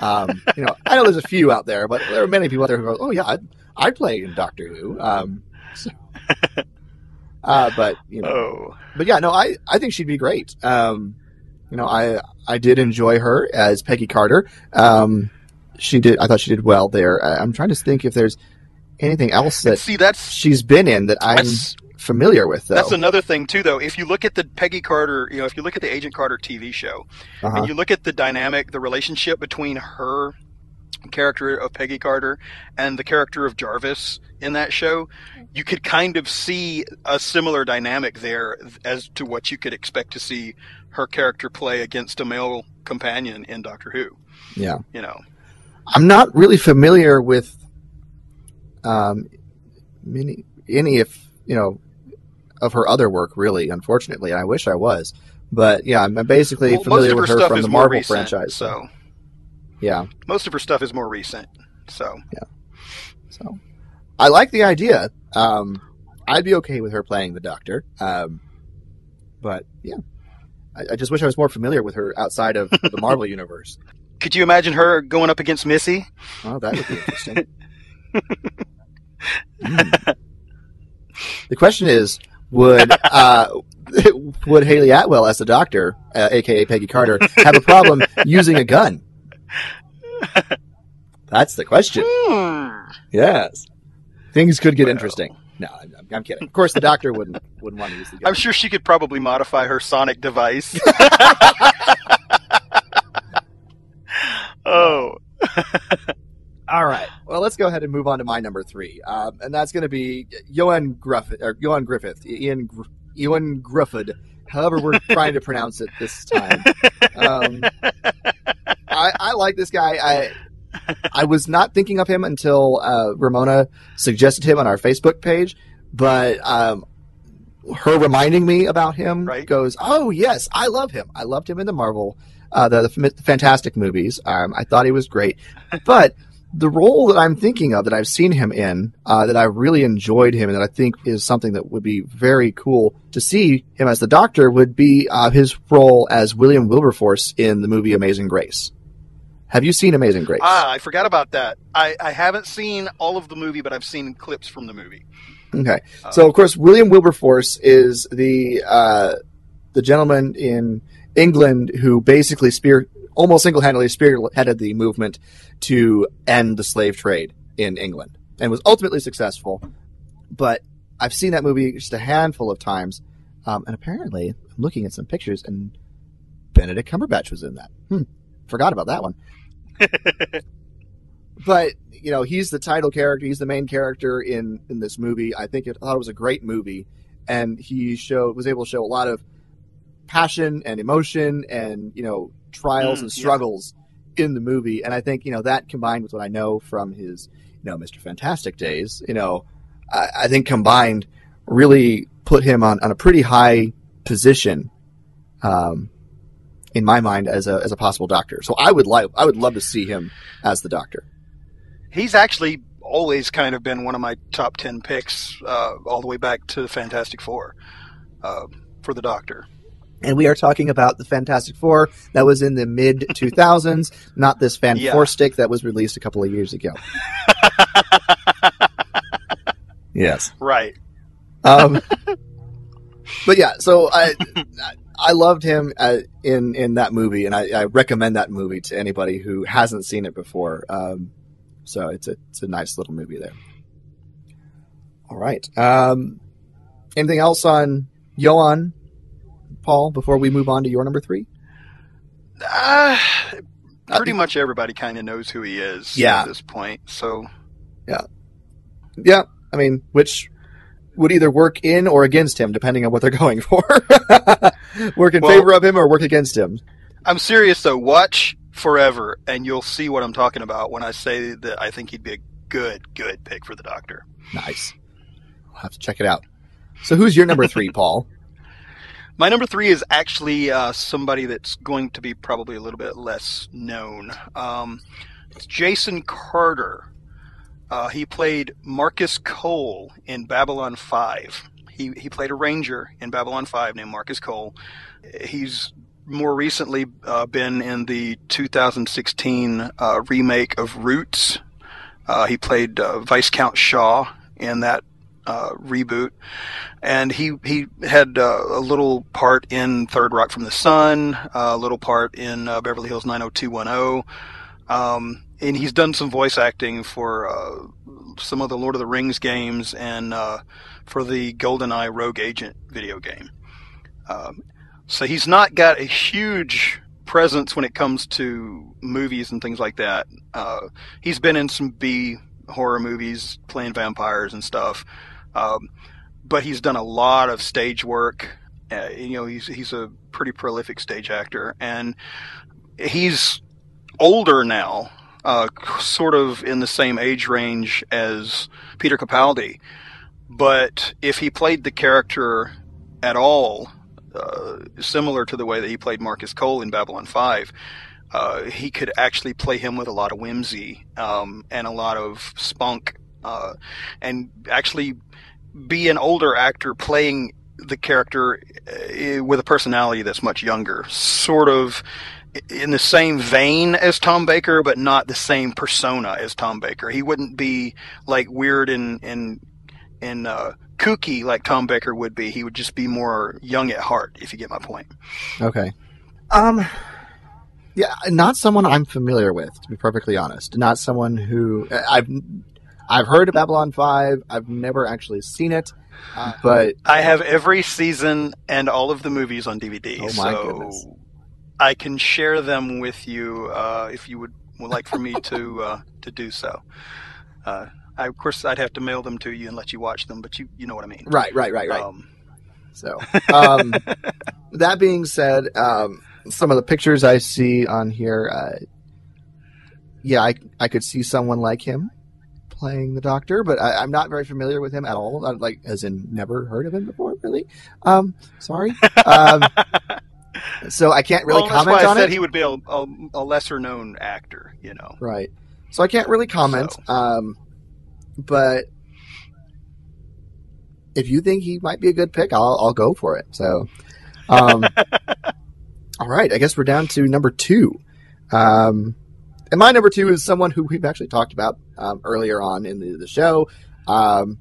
um, you know, I know there's a few out there, but there are many people out there who go, "Oh yeah, I'd, I'd play in Doctor Who." Um, so, uh, but you know, oh, but yeah, no, I I think she'd be great. Um, you know, I I did enjoy her as Peggy Carter. Um, she did. I thought she did well there. I, I'm trying to think if there's anything else that see that's she's been in that I'm familiar with. Though that's another thing too. Though, if you look at the Peggy Carter, you know, if you look at the Agent Carter TV show, Uh-huh. and you look at the dynamic, the relationship between her character of Peggy Carter and the character of Jarvis in that show, you could kind of see a similar dynamic there as to what you could expect to see her character play against a male companion in Doctor Who. yeah. You know, I'm not really familiar with um, many any if you know of her other work. Really, unfortunately, I wish I was. But yeah, I'm basically Well, familiar of her with her from the Marvel recent, franchise. so yeah, most of her stuff is more recent. So yeah, so I like the idea. Um, I'd be okay with her playing the Doctor. Um, but yeah, I, I just wish I was more familiar with her outside of the Marvel universe. Could you imagine her going up against Missy? Oh, that would be interesting. Hmm. The question is, would uh, would Hayley Atwell as the Doctor, uh, aka Peggy Carter, have a problem using a gun? That's the question. Hmm. Yes, things could get Well. interesting. No, I'm, I'm kidding. Of course, the Doctor wouldn't wouldn't want to use the gun. I'm sure she could probably modify her sonic device. Oh, All right. Well, let's go ahead and move on to my number three, um, and that's going to be Ioan Gruffudd or Ioan Gruffudd, Ian Gr- Ewan Griffith. However, we're trying to pronounce it this time. Um, I, I like this guy. I I was not thinking of him until uh, Ramona suggested him on our Facebook page, but um, her reminding me about him Right. goes, "Oh yes, I love him. I loved him in the Marvel, uh, the, the Fantastic movies. Um, I thought he was great, but." The role that I'm thinking of that I've seen him in, uh, that I really enjoyed him and that I think is something that would be very cool to see him as the Doctor would be uh, his role as William Wilberforce in the movie Amazing Grace. Have you seen Amazing Grace? ah, I forgot about that. I, I haven't seen all of the movie, but I've seen clips from the movie. Okay. Uh, So of course, William Wilberforce is the uh, the gentleman in England who basically spear almost single handedly spearheaded the movement to end the slave trade in England and was ultimately successful. But I've seen that movie just a handful of times, um, and apparently I'm looking at some pictures and Benedict Cumberbatch was in that. Hmm. Forgot about that one. but you know he's the title character he's the main character in in this movie i think it, I thought it was a great movie and he showed was able to show a lot of passion and emotion and you know trials Mm, and yeah. struggles in the movie and i think you know that combined with what i know from his you know mr fantastic days you know i, I think combined really put him on, on a pretty high position um in my mind as a as a possible doctor so i would like i would love to see him as the doctor He's actually always kind of been one of my top 10 picks, uh, all the way back to the Fantastic Four uh, for the Doctor. And we are talking about the Fantastic Four that was in the mid 2000s, not this Fan Yeah. Four stick that was released a couple of years ago. yes. Right. Um, but yeah, so I I loved him uh, in in that movie, and I, I recommend that movie to anybody who hasn't seen it before. Um, so it's a it's a nice little movie there. All right. Um, anything else on Ioan, Paul? Before we move on to your number three. Uh, pretty Uh, much everybody kind of knows who he is Yeah. at this point. So, Yeah, yeah. I mean, which would either work in or against him, depending on what they're going for. work in Well- favor of him or work against him. I'm serious though. Watch forever, and you'll see what I'm talking about when I say that I think he'd be a good, good pick for the Doctor. Nice. I'll have to check it out. So, who's your number three, Paul? My number three is actually uh, somebody that's going to be probably a little bit less known. Um, it's Jason Carter. Uh, he played Marcus Cole in Babylon 5. He, he played a ranger in Babylon 5 named Marcus Cole. He's more recently uh, been in the 2016 uh, remake of Roots. Uh, he played uh, Viscount Shaw in that uh, reboot, and he he had uh, a little part in Third Rock from the Sun, a little part in Beverly Hills 90210. Um, and he's done some voice acting for some of the Lord of the Rings games and for the GoldenEye Rogue Agent video game. Um, so he's not got a huge presence when it comes to movies and things like that. Uh, he's been in some B horror movies, playing vampires and stuff, um, but he's done a lot of stage work. Uh, you know, he's he's a pretty prolific stage actor, and he's older now, uh, sort of in the same age range as Peter Capaldi. But if he played the character at all uh, similar to the way that he played Marcus Cole in Babylon 5. Uh, he could actually play him with a lot of whimsy um, and a lot of spunk, uh, and actually be an older actor playing the character uh, with a personality that's much younger, sort of in the same vein as Tom Baker, but not the same persona as Tom Baker. He wouldn't be like weird and and and uh, kooky like Tom Baker would be. He would just be more young at heart, if you get my point. Okay. Um. Yeah, not someone I'm familiar with, to be perfectly honest. Not someone who I've I've heard of Babylon Five. I've never actually seen it, uh, but I have every season and all of the movies on DVD. Oh my so goodness! I can share them with you uh, if you would, would like for me to uh, to do so. Uh, I, of course, I'd have to mail them to you and let you watch them, but you you know what I mean. Right, right, right, right. Um, so, um, that being said, um, some of the pictures I see on here, uh, yeah, I I could see someone like him playing the Doctor, but I, am not very familiar with him at all. Not like, as in, never heard of him before, really. Um, sorry. Um, so I can't really well, comment that's why I said it. He would be a, a, a, lesser known actor, you know. Right. So I can't really comment. So. Um, but if you think he might be a good pick, I'll, I'll go for it. So, um, all right, I guess we're down to number two. Um, and my number two is someone who we've actually talked about um, earlier on in the, the show. Um,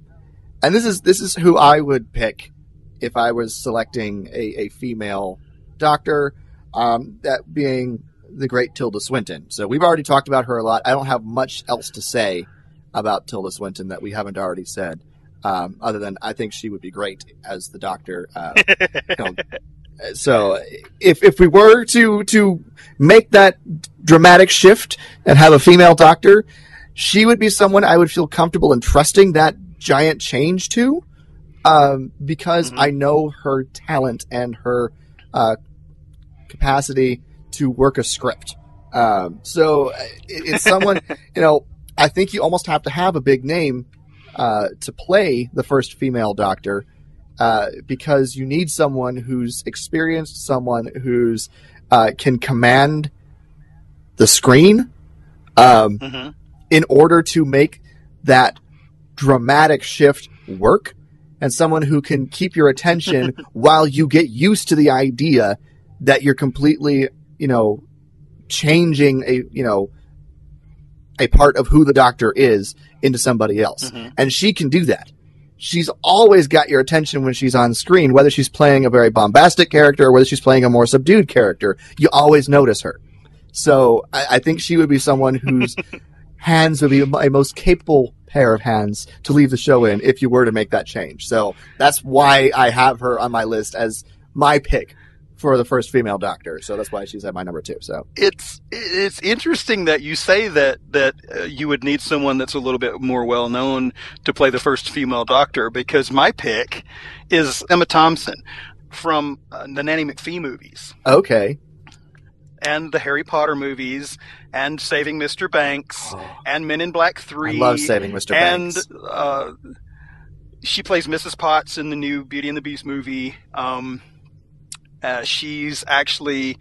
and this is this is who I would pick if I was selecting a, a female doctor. Um, that being the great Tilda Swinton. So we've already talked about her a lot. I don't have much else to say about Tilda Swinton that we haven't already said. Um, other than I think she would be great as the Doctor. Uh, you know, so if if we were to to make that dramatic shift and have a female Doctor, she would be someone I would feel comfortable in trusting that giant change to, um, because mm-hmm. I know her talent and her uh, capacity to work a script. Um, so it, it's someone you know I think you almost have to have a big name uh, to play the first female Doctor uh, because you need someone who's experienced, someone who's uh, can command the screen um, mm-hmm. in order to make that dramatic shift work, and someone who can keep your attention while you get used to the idea that you're completely, you know, changing a you know a part of who the doctor is into somebody else. Mm-hmm. And she can do that. She's always got your attention when she's on screen, whether she's playing a very bombastic character or whether she's playing a more subdued character. You always notice her. So I, I think she would be someone whose hands would be a most capable pair of hands to leave the show in if you were to make that change. So that's why I have her on my list as my pick for the first female doctor, so that's why she's at my number two. So it's it's interesting that you say that that uh, you would need someone that's a little bit more well known to play the first female doctor, because my pick is Emma Thompson from uh, the Nanny McPhee movies. Okay. and the Harry Potter movies and Saving Mr. Banks and Men in Black I Three. love saving Mr. and Banks. uh, she plays Mrs. Potts in the new Beauty and the Beast movie. Um, uh, she's actually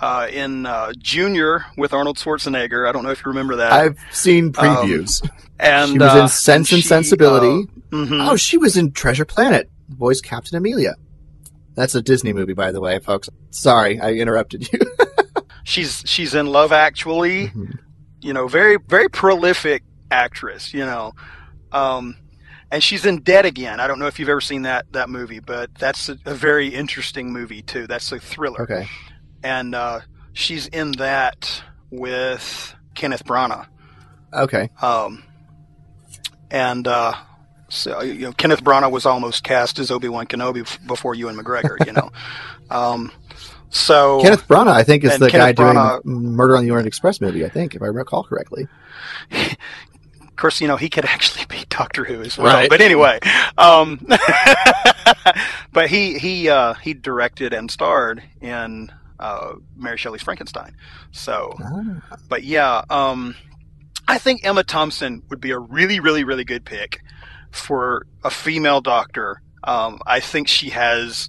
uh, in uh, Junior with Arnold Schwarzenegger. I don't know if you remember that. I've seen previews. and she was uh, in Sense and she, Sensibility. uh, mhm. Oh, she was in Treasure Planet, voiced Captain Amelia. That's a Disney movie, by the way, folks. Sorry, I interrupted you. She's she's in Love Actually. Mhm. You know, very very prolific actress. You know, um, and she's in Dead Again. I don't know if you've ever seen that that movie, but that's a, a very interesting movie too. That's a thriller. okay. and uh, she's in that with Kenneth Branagh. Okay. Um, and uh, so you know, Kenneth Branagh was almost cast as Obi Wan Kenobi f- before Ewan McGregor. You know, um, so Kenneth Branagh, I think, is the guy Kenneth doing Branagh- Murder on the Orient Express movie, I think, if I recall correctly. of course, you know he could actually be Doctor Who as well. Right. But anyway, um, but he he uh, he directed and starred in uh, Mary Shelley's Frankenstein. So Ah. But yeah, um, I think Emma Thompson would be a really, really, really good pick for a female doctor. Um, I think she has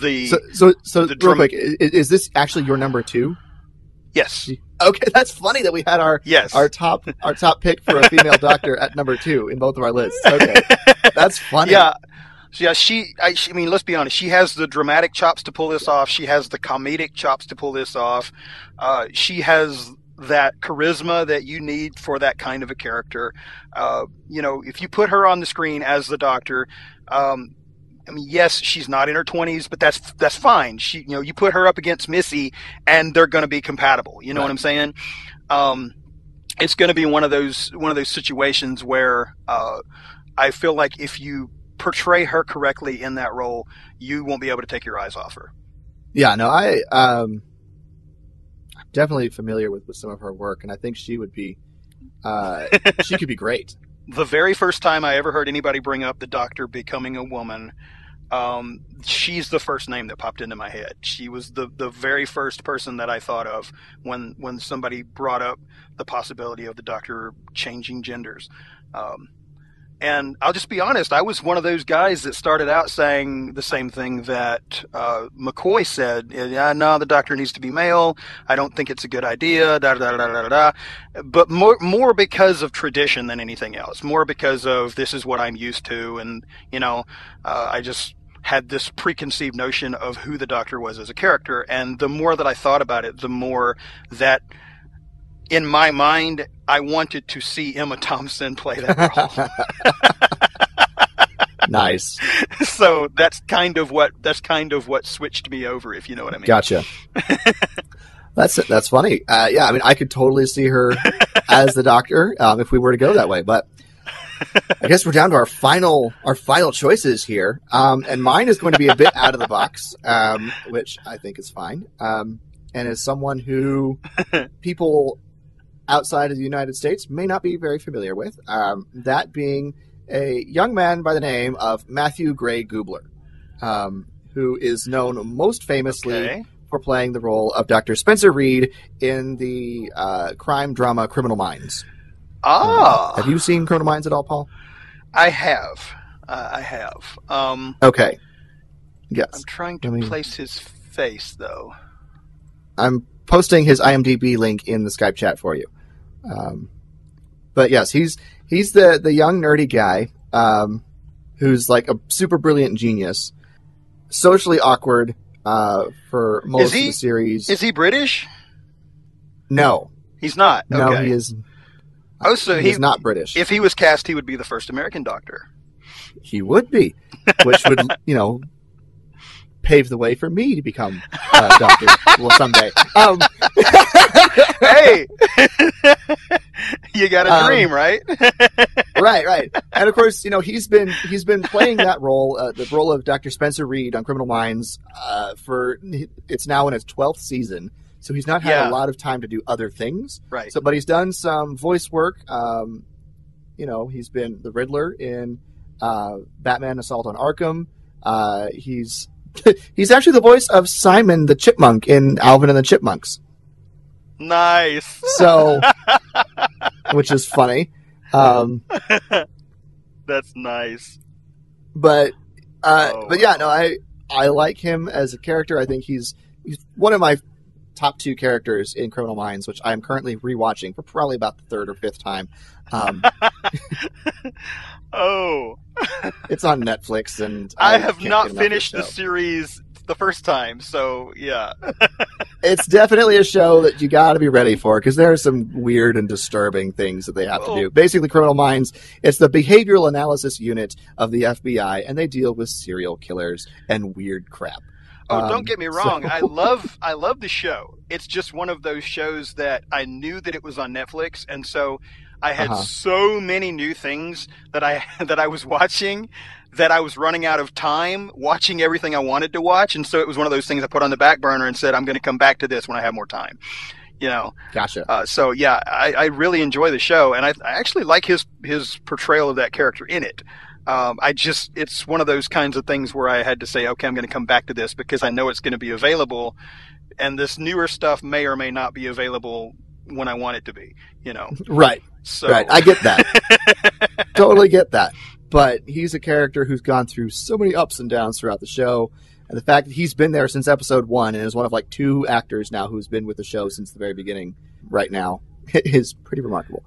the So, so, so the real dram- quick, is, is this actually your number two? Yes, Okay, that's funny that we had our yes. our top our top pick for a female doctor at number two in both of our lists. Okay, that's funny. yeah. So, yeah, she, I, she- I mean, let's be honest. She has the dramatic chops to pull this off. She has the comedic chops to pull this off. Uh, she has that charisma that you need for that kind of a character. Uh, you know, if you put her on the screen as the doctor, um, I mean, yes, she's not in her twenties, but that's that's fine. She, you know, you put her up against Missy, and they're going to be compatible. You know what I'm saying? Um, it's going to be one of those one of those situations where uh, I feel like if you portray her correctly in that role, you won't be able to take your eyes off her. yeah. No, I um, I'm definitely familiar with, with some of her work, and I think she would be, uh, she could be great. The very first time I ever heard anybody bring up the Doctor becoming a woman, um, she's the first name that popped into my head. She was the, the very first person that I thought of when when somebody brought up the possibility of the Doctor changing genders. Um, and I'll just be honest, I was one of those guys that started out saying the same thing that uh, McCoy said. Yeah, no, the Doctor needs to be male. I don't think it's a good idea. Da da da da da da. But more more because of tradition than anything else. More because of this is what I'm used to, and you know, uh, I just had this preconceived notion of who the Doctor was as a character. And the more that I thought about it, the more that in my mind, I wanted to see Emma Thompson play that role. nice, so that's kind of what that's kind of what switched me over, if you know what I mean. gotcha. That's that's funny. Uh, yeah, I mean, I could totally see her as the doctor um, if we were to go that way. But I guess we're down to our final our final choices here, um, and mine is going to be a bit out of the box, um, which I think is fine. Um, and as someone who people outside of the United States may not be very familiar with, um, that being a young man by the name of Matthew Gray Gubler, um, who is known most famously Okay. for playing the role of Dr. Spencer Reid in the uh, crime drama Criminal Minds. Ah, Have you seen Criminal Minds at all, Paul? I have. Uh, I have. Um, Okay. Yes. I'm trying to I mean- place his face though. I'm posting his IMDb link in the Skype chat for you. Um, but yes, he's he's the the young nerdy guy um, who's like a super brilliant genius, socially awkward uh, for most he- of the series. Is he British? no, He's not. no, okay. he is. Oh, so he's he, not British. If he was cast, he would be the first American Doctor. he would be, which would you know pave the way for me to become uh, doctor well someday. Um, hey, you got a Um, dream, right? right, right. And of course, you know he's been he's been playing that role, uh, the role of Dr. Spencer Reid on Criminal Minds, uh, for it's now in its twelfth season. So he's not had Yeah. a lot of time to do other things. right. So, but he's done some voice work. Um, you know, he's been the Riddler in uh, Batman: Assault on Arkham. Uh, he's he's actually the voice of Simon the Chipmunk in Alvin and the Chipmunks. Nice. So, which is funny. Um, That's nice. but uh, Oh, but yeah, no, I I like him as a character. I think he's he's one of my top two characters in Criminal Minds, which I'm currently rewatching for probably about the third or fifth time. Um, Oh, it's on Netflix, and I, I have not get enough of the finished the series the first time, so yeah. It's definitely a show that you got to be ready for because there are some weird and disturbing things that they have to do. Basically, Criminal Minds, it's the behavioral analysis unit of the FBI, and they deal with serial killers and weird crap. Oh, Um, don't get me so- wrong. I love I love the show. It's just one of those shows that I knew that it was on Netflix, and so I had Uh-huh. so many new things that I that I was watching that I was running out of time watching everything I wanted to watch, and so it was one of those things I put on the back burner and said I'm going to come back to this when I have more time. You know, Gotcha. uh, so yeah, I, I really enjoy the show, and I, I actually like his his portrayal of that character in it. Um, I just it's one of those kinds of things where I had to say, okay, I'm going to come back to this because I know it's going to be available, and this newer stuff may or may not be available when I want it to be. You know, Right, so right. I get that. totally get that. But he's a character who's gone through so many ups and downs throughout the show. And the fact that he's been there since episode one and is one of like two actors now who's been with the show since the very beginning right now is pretty remarkable.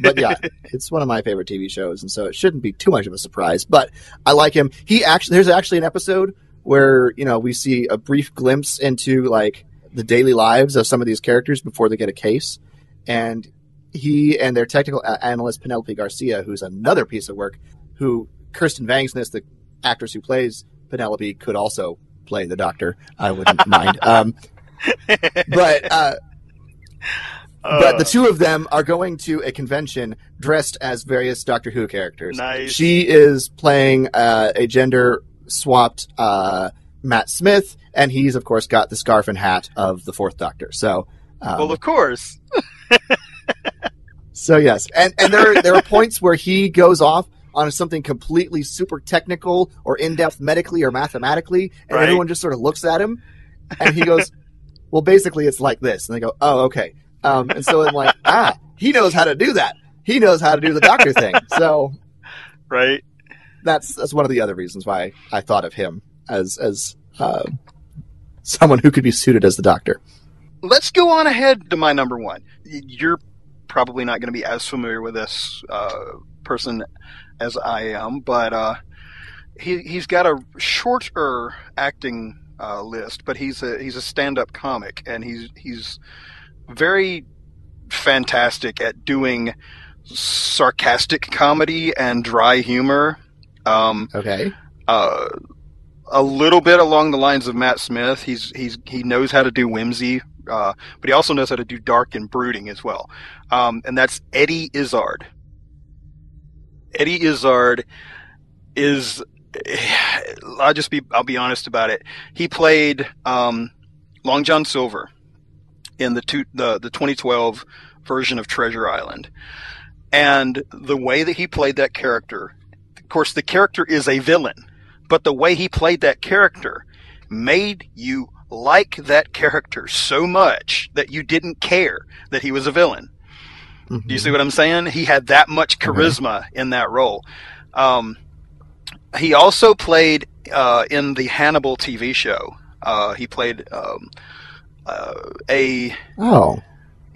But yeah, it's one of my favorite TV shows, and so it shouldn't be too much of a surprise. But I like him. He actually, there's actually an episode where, you know, we see a brief glimpse into like the daily lives of some of these characters before they get a case. And he and their technical analyst Penelope Garcia, who's another piece of work, who Kirsten Vangsness, the actress who plays Penelope, could also play the Doctor. I wouldn't mind. Um, but uh, but the Uh, two of them are going to a convention dressed as various Doctor Who characters. Nice. She is playing uh, a gender swapped uh, Matt Smith, and he's of course got the scarf and hat of the Fourth Doctor. So. Um, well, of course. So yes, and and there there are points where he goes off on something completely super technical or in depth medically or mathematically, and Right. everyone just sort of looks at him, and he goes, "Well, basically, it's like this," and they go, "Oh, okay." Um, and so I'm like, ah, he knows how to do that. He knows how to do the doctor thing. So Right. that's that's one of the other reasons why I thought of him as as uh, someone who could be suited as the doctor. let's go on ahead to my number one. Y- You're probably not going to be as familiar with this uh, person as I am, but uh, he he's got a shorter acting uh, list, but he's a he's a stand-up comic, and he's he's very fantastic at doing sarcastic comedy and dry humor. Um, Okay. uh, a little bit along the lines of Matt Smith. He's he's he knows how to do whimsy, uh, but he also knows how to do dark and brooding as well. Um, and that's Eddie Izzard. Eddie Izzard is. I'll just be I'll be honest about it. He played um, Long John Silver in the two, the the 2012 version of Treasure Island, and the way that he played that character. Of course, the character is a villain but the way he played that character made you like that character so much that you didn't care that he was a villain. Do you see what I'm saying? He had that much charisma in that role. Um, he also played uh, in the Hannibal TV show. Uh, he played um, uh, a Oh.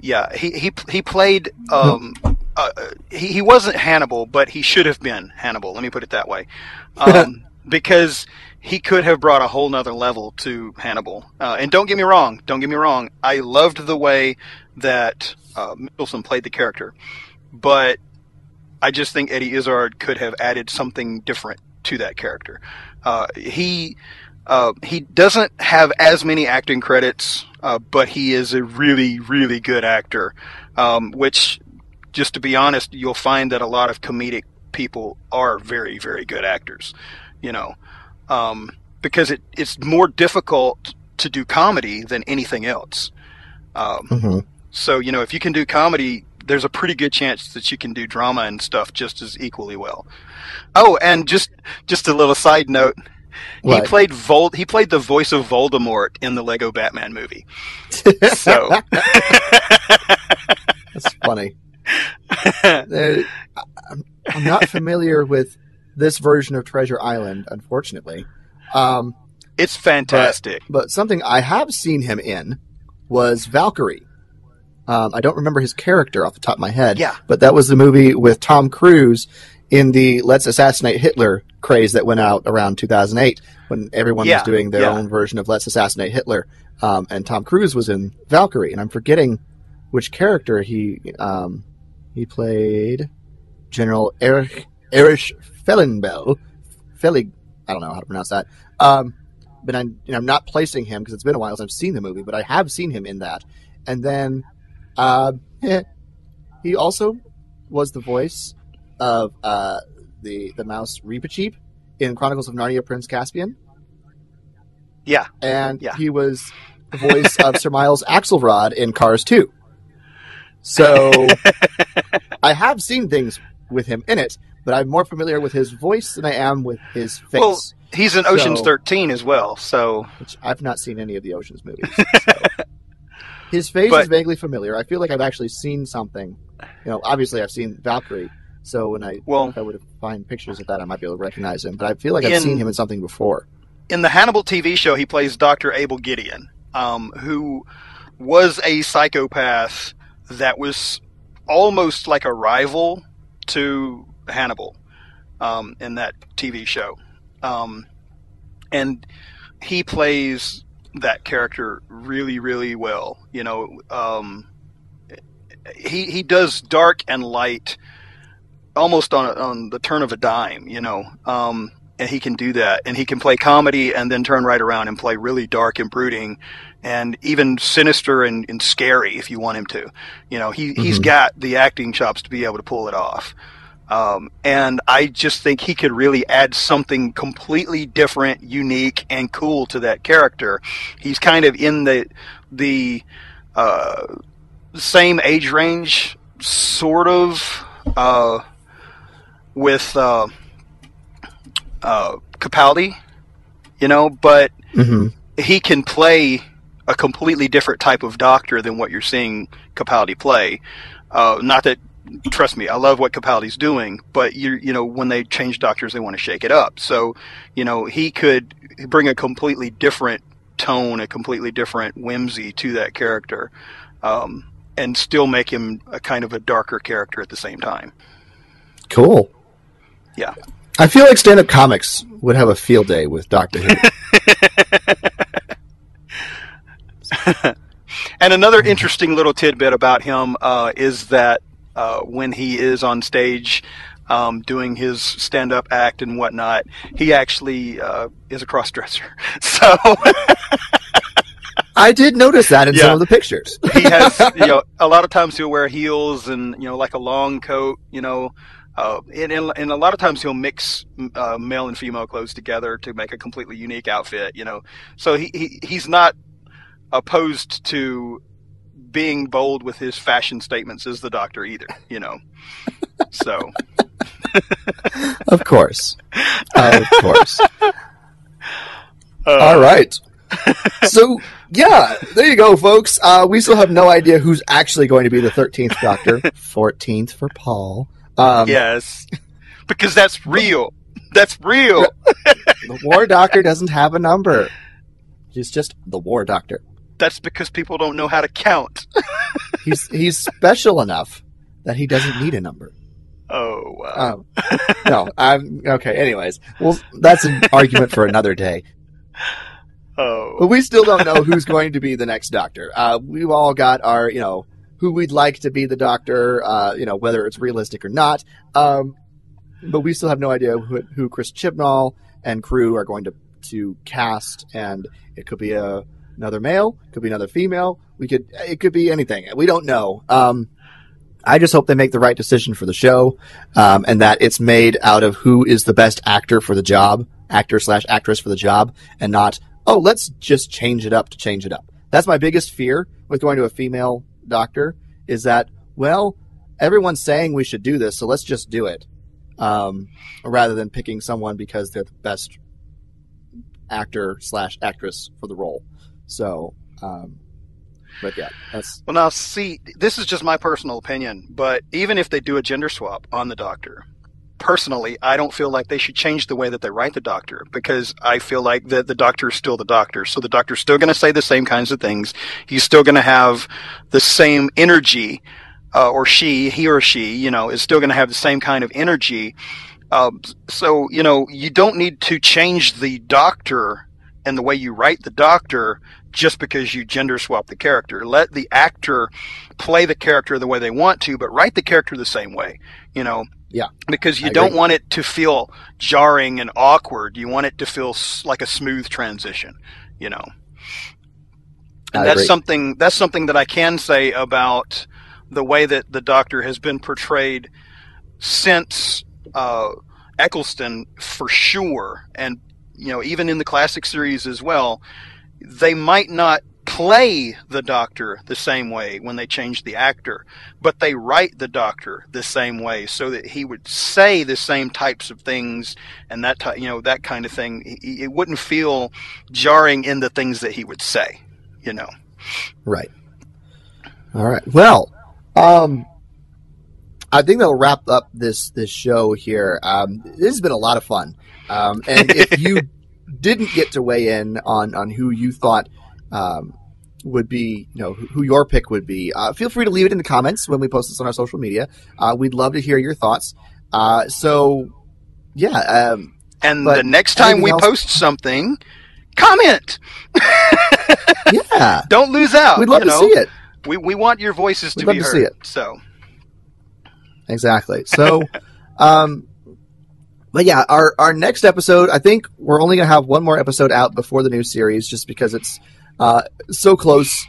yeah, he he he played. Um, uh, he he wasn't Hannibal, but he should have been Hannibal. Let me put it that way, um, because he could have brought a whole nother level to Hannibal. Uh, and don't get me wrong, don't get me wrong. I loved the way that uh, Mikkelsen played the character, but I just think Eddie Izzard could have added something different to that character. Uh, he uh, he doesn't have as many acting credits, uh, but he is a really, really good actor. Um, which, just to be honest, you'll find that a lot of comedic people are very, very good actors. You know, um, because it, it's more difficult to do comedy than anything else. Um, hmm so you know, if you can do comedy, there's a pretty good chance that you can do drama and stuff just as equally well. Oh, and just just a little side note, He played Vol. He played the voice of Voldemort in the Lego Batman movie. So That's funny. Uh, I'm not familiar with this version of Treasure Island, unfortunately. Um, it's fantastic. but something I have seen him in was Valkyrie. Um, I don't remember his character off the top of my head. Yeah. But that was the movie with Tom Cruise in the Let's Assassinate Hitler craze that went out around 2008 when everyone Yeah, was doing their yeah. own version of Let's Assassinate Hitler. Um, and Tom Cruise was in Valkyrie. And I'm forgetting which character he um, he played. General Erich, Erich Fellenbell. Fellig, I don't know how to pronounce that. Um, but I'm you know, I'm not placing him because it's been a while since I've seen the movie, but I have seen him in that. And then uh, eh, he also was the voice of uh, the the mouse Reepicheep in Chronicles of Narnia: Prince Caspian, Yeah, and Yeah. he was the voice of Sir Miles Axelrod in Cars 2. So I have seen things with him in it, but I'm more familiar with his voice than I am with his face. Well, he's in Ocean's So- 13 as well. So which I've not seen any of the Ocean's movies. so. His face But- is vaguely familiar. I feel like I've actually seen something. You know, obviously I've seen Valkyrie, so when I Well- if I would find pictures of that, I might be able to recognize him. But I feel like I've In- seen him in something before. in the Hannibal TV show, he plays Dr. Abel Gideon, um, who was a psychopath that was almost like a rival to Hannibal um, in that TV show. Um, and he plays that character really, really well. You know, um, he he does dark and light almost on on the turn of a dime. You know, um, and he can do that, and he can play comedy and then turn right around and play really dark and brooding, and even sinister and, and scary if you want him to. You know, he he's Mhm. got the acting chops to be able to pull it off. Um, and I just think he could really add something completely different, unique, and cool to that character. He's kind of in the the uh, same age range, sort of, uh, with uh, uh, Capaldi, you know, but Mm-hmm. he can play a completely different type of doctor than what you're seeing Capaldi play. Uh, not that, trust me, I love what Capaldi's doing, but you you know when they change doctors, they want to shake it up. So, you know, he could bring a completely different tone, a completely different whimsy to that character, um, and still make him a kind of a darker character at the same time. Cool. Yeah. I feel like stand-up comics would have a field day with Doctor Who. And another interesting little tidbit about him uh, is that uh, when he is on stage um, doing his stand-up act and whatnot, he actually uh, is a cross-dresser. So I did notice that in Yeah. some of the pictures. he has, you know, a lot of times he'll wear heels and you know, like a long coat, you know. Uh, and, and, and a lot of times he'll mix uh, male and female clothes together to make a completely unique outfit, you know. So he, he he's not opposed to being bold with his fashion statements as the doctor either, you know. So Of course. Of course. uh, All right. So, yeah, there you go, folks. Uh, we still have no idea who's actually going to be the 13th Doctor. 14th for Paul. Um, yes, because that's real. That's real. The War Doctor doesn't have a number. He's just the War Doctor. That's because people don't know how to count. He's he's special enough that he doesn't need a number. Oh wow. Um, no, I'm okay. Anyways, well, that's an argument for another day. oh. But we still don't know who's going to be the next Doctor. Uh, we've all got our, you know, who we'd like to be the Doctor. Uh, you know, whether it's realistic or not. Um, but we still have no idea who, who Chris Chibnall and crew are going to to cast, and it could be a another male, could be another female. We could it could be anything. We don't know. Um, I just hope they make the right decision for the show, um, and that it's made out of who is the best actor for the job, actor slash actress for the job, and not oh let's just change it up to change it up. That's my biggest fear with going to a female doctor is that well everyone's saying we should do this, so let's just do it, um, rather than picking someone because they're the best actor slash actress for the role. So, um, but yeah, that's Well, now see, this is just my personal opinion, but even if they do a gender swap on the Doctor, personally, I don't feel like they should change the way that they write the Doctor because I feel like the the Doctor is still the Doctor. So the Doctor's still going to say the same kinds of things. He's still going to have the same energy, uh, or she, he or she, you know, is still going to have the same kind of energy. Um, so you know, you don't need to change the Doctor and the way you write the Doctor just because you gender swap the character. Let the actor play the character the way they want to, but write the character the same way. You know, Yeah. because you I don't agree. want it to feel jarring and awkward. You want it to feel like a smooth transition. You know, and I that's agree. something that's something that I can say about the way that the Doctor has been portrayed since uh, Eccleston for sure, and you know even in the classic series as well. They might not play the Doctor the same way when they change the actor, but they write the Doctor the same way so that he would say the same types of things and that you know that kind of thing. It it wouldn't feel jarring in the things that he would say. You know. Right. All right. Well, um, I think that'll wrap up this this show here. Um, this has been a lot of fun. Um, and if you didn't get to weigh in on on who you thought um, would be, you know, who your pick would be, uh, feel free to leave it in the comments when we post this on our social media. Uh, we'd love to hear your thoughts. Uh, so, yeah. Um, And the next time we else- post something, comment. yeah. Don't lose out. We'd love to know? see it. We we want your voices to We'd love be to heard. see it. So Exactly. So, um, but yeah, our, our next episode, I think we're only to have one more episode out before the new series just because it's, uh, so close,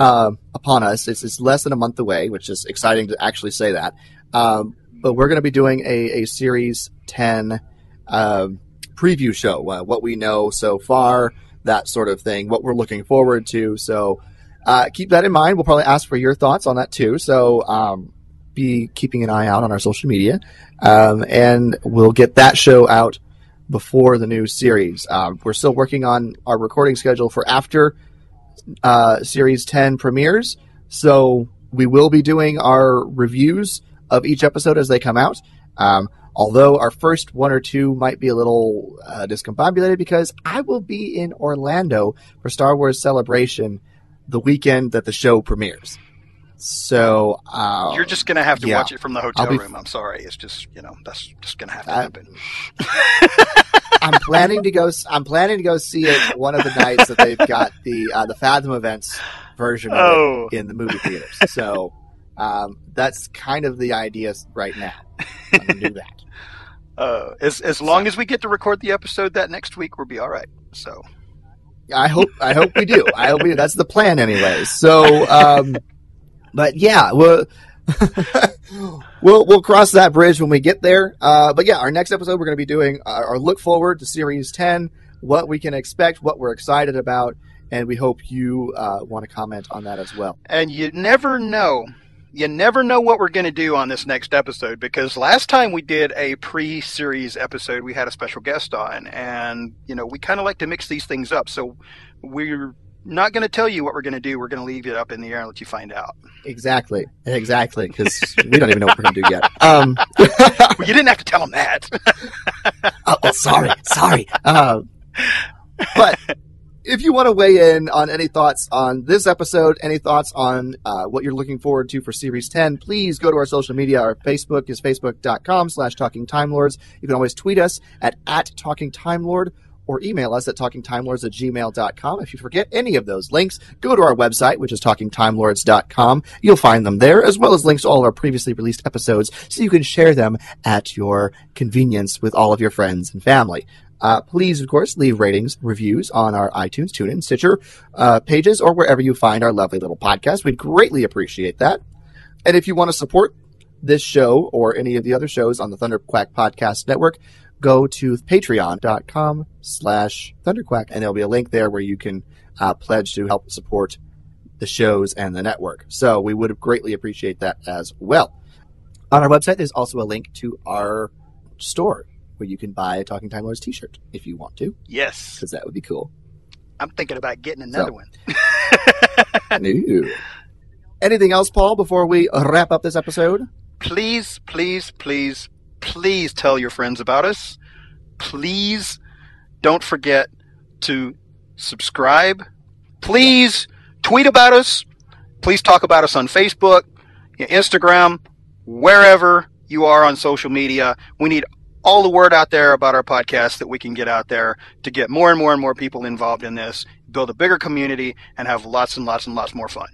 uh, upon us. It's, it's less than a month away, which is exciting to actually say that. Um, but we're to be doing a, a series 10, um, preview show, uh, what we know so far, that sort of thing, what we're looking forward to. So, uh, keep that in mind. We'll probably ask for your thoughts on that too. So, um, be keeping an eye out on our social media, um, and we'll get that show out before the new series. Um, we're still working on our recording schedule for after uh, Series 10 premieres, so we will be doing our reviews of each episode as they come out. Um, although our first one or two might be a little uh, discombobulated because I will be in Orlando for Star Wars Celebration the weekend that the show premieres. So uh, you're just gonna have to yeah. watch it from the hotel be- room. I'm sorry. It's just you know that's just gonna have to I- happen. I'm planning to go. I'm planning to go see it one of the nights that they've got the uh, the Fathom Events version of Oh. it in the movie theaters. So um, that's kind of the idea right now. I'm gonna do that. Uh, as as long as we get to record the episode that next week, we'll be all right. So I hope. I hope we do. I hope we do. That's the plan, anyways. So, um, but yeah, we'll we'll we'll cross that bridge when we get there. Uh, but yeah, our next episode we're going to be doing our, our look forward to Series Ten, what we can expect, what we're excited about, and we hope you uh, want to comment on that as well. and you never know. You never know what we're going to do on this next episode because last time we did a pre-series episode, we had a special guest on, and you know we kind of like to mix these things up. So we're not going to tell you what we're going to do. We're going to leave it up in the air and let you find out. Exactly, exactly, because we don't even know what we're going to do yet. Um, Well, you didn't have to tell them that. oh, oh, sorry, sorry. Uh, but if you want to weigh in on any thoughts on this episode, any thoughts on uh, what you're looking forward to for Series 10, please go to our social media. Our Facebook is facebook.com slash talking time lords. You can always tweet us at, at talking time lord or email us at talkingtimelords at gmail.com. If you forget any of those links, go to our website, which is talkingtimelords.com. You'll find them there, as well as links to all our previously released episodes, so you can share them at your convenience with all of your friends and family. Uh, please, of course, leave ratings, reviews on our iTunes, TuneIn, Stitcher uh, pages, or wherever you find our lovely little podcast. We'd greatly appreciate that. And if you want to support this show or any of the other shows on the Thunderquack Podcast Network, go to patreon.com slash thunderquack, and there'll be a link there where you can uh, pledge to help support the shows and the network. So we would greatly appreciate that as well. On our website, there's also a link to our store where you can buy a Talking Time Lords t-shirt if you want to, Yes. because that would be cool. I'm thinking about getting another So- one. Ooh. Anything else, Paul, before we wrap up this episode? please, please, please, please tell your friends about us. Please don't forget to subscribe. Please tweet about us. Please talk about us on Facebook, Instagram, wherever you are on social media. We need all the word out there about our podcast that we can get out there to get more and more and more people involved in this, build a bigger community, and have lots and lots and lots more fun.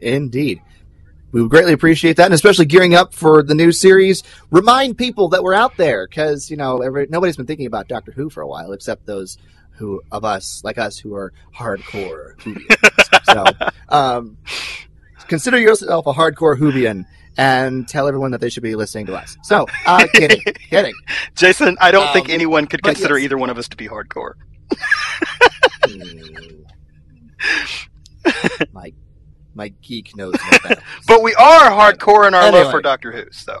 Indeed. We would greatly appreciate that, and especially gearing up for the new series. Remind people that we're out there because you know every, nobody's been thinking about Doctor Who for a while, except those who of us like us who are hardcore so, um, consider yourself a hardcore Whovian and tell everyone that they should be listening to us. So, uh, kidding, kidding. Jason, I don't think Um, anyone could consider yes. either one of us to be hardcore. my my geek knows no. But we are hardcore in our Anyway. love for Doctor Who. So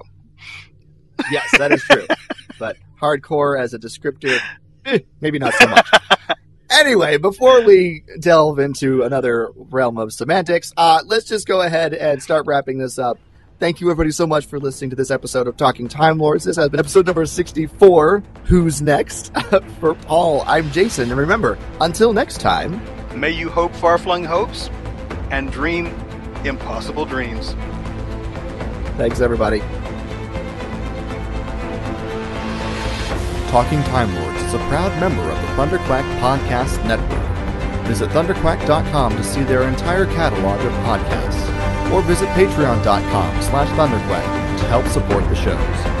Yes, that is true. but hardcore as a descriptor, eh, maybe not so much. anyway, before we delve into another realm of semantics, uh, let's just go ahead and start wrapping this up. Thank you, everybody, so much for listening to this episode of Talking Time Lords. This has been episode number 64. Who's next? for Paul, I'm Jason. And remember, until next time, may you hope far flung hopes and dream impossible dreams. thanks, everybody. Talking Time Lords is a proud member of the Thunderquack Podcast Network. Visit thunderquack.com to see their entire catalog of podcasts, or visit patreon.com slash thunderquack to help support the shows.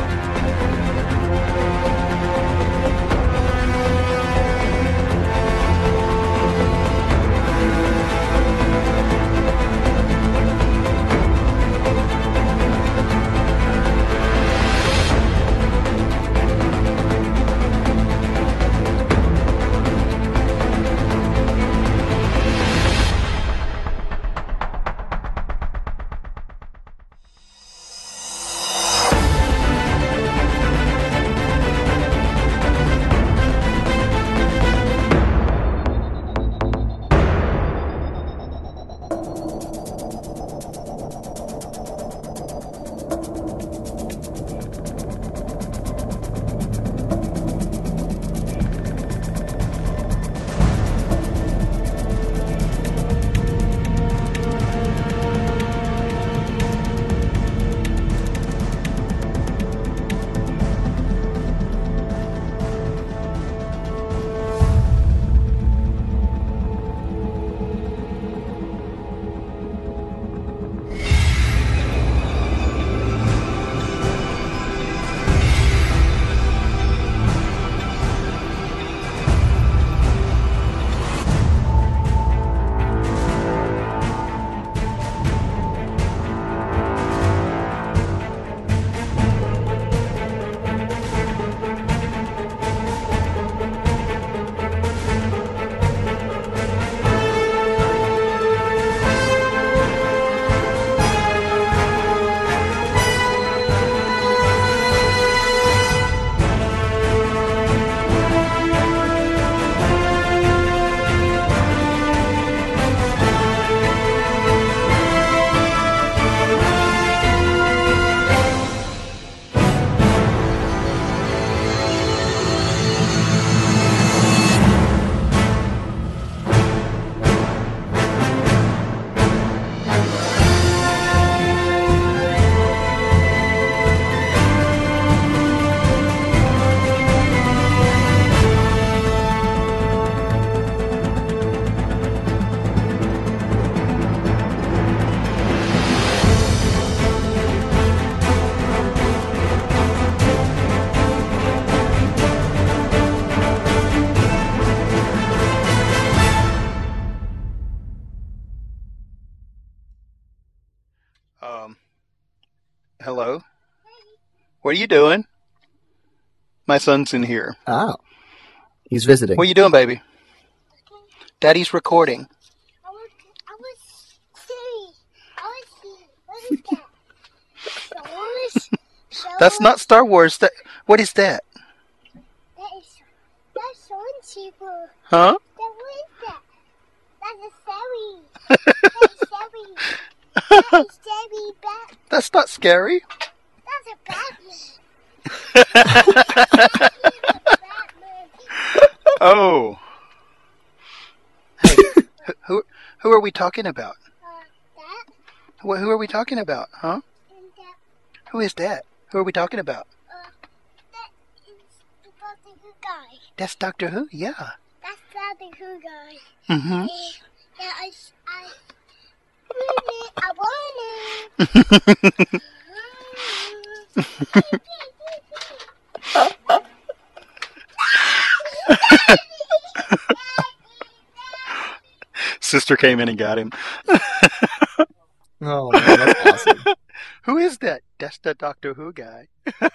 What are you doing? My son's in here. Oh, he's visiting. What are you doing, baby? Daddy's recording. I was, I was silly. I was silly. What is that? Star Wars? That's not Star Wars. That what is that? Huh? Then what is that? That's a fairy. That's a fairy. That's a fairy bat. That's not scary. A Batman. Batman. Oh. Hey, who- who are we talking about? Uh, that Who, who are we talking about? Huh? Who is that? Who are we talking about? Uh, that is Doctor Who guy. That's Doctor Who. Yeah. That's Doctor Who guy. Mm-hmm. Yeah, I, I, I want it. I want it. Sister came in and got him. Oh, man, that's awesome. Who is that? That's the Doctor Who guy.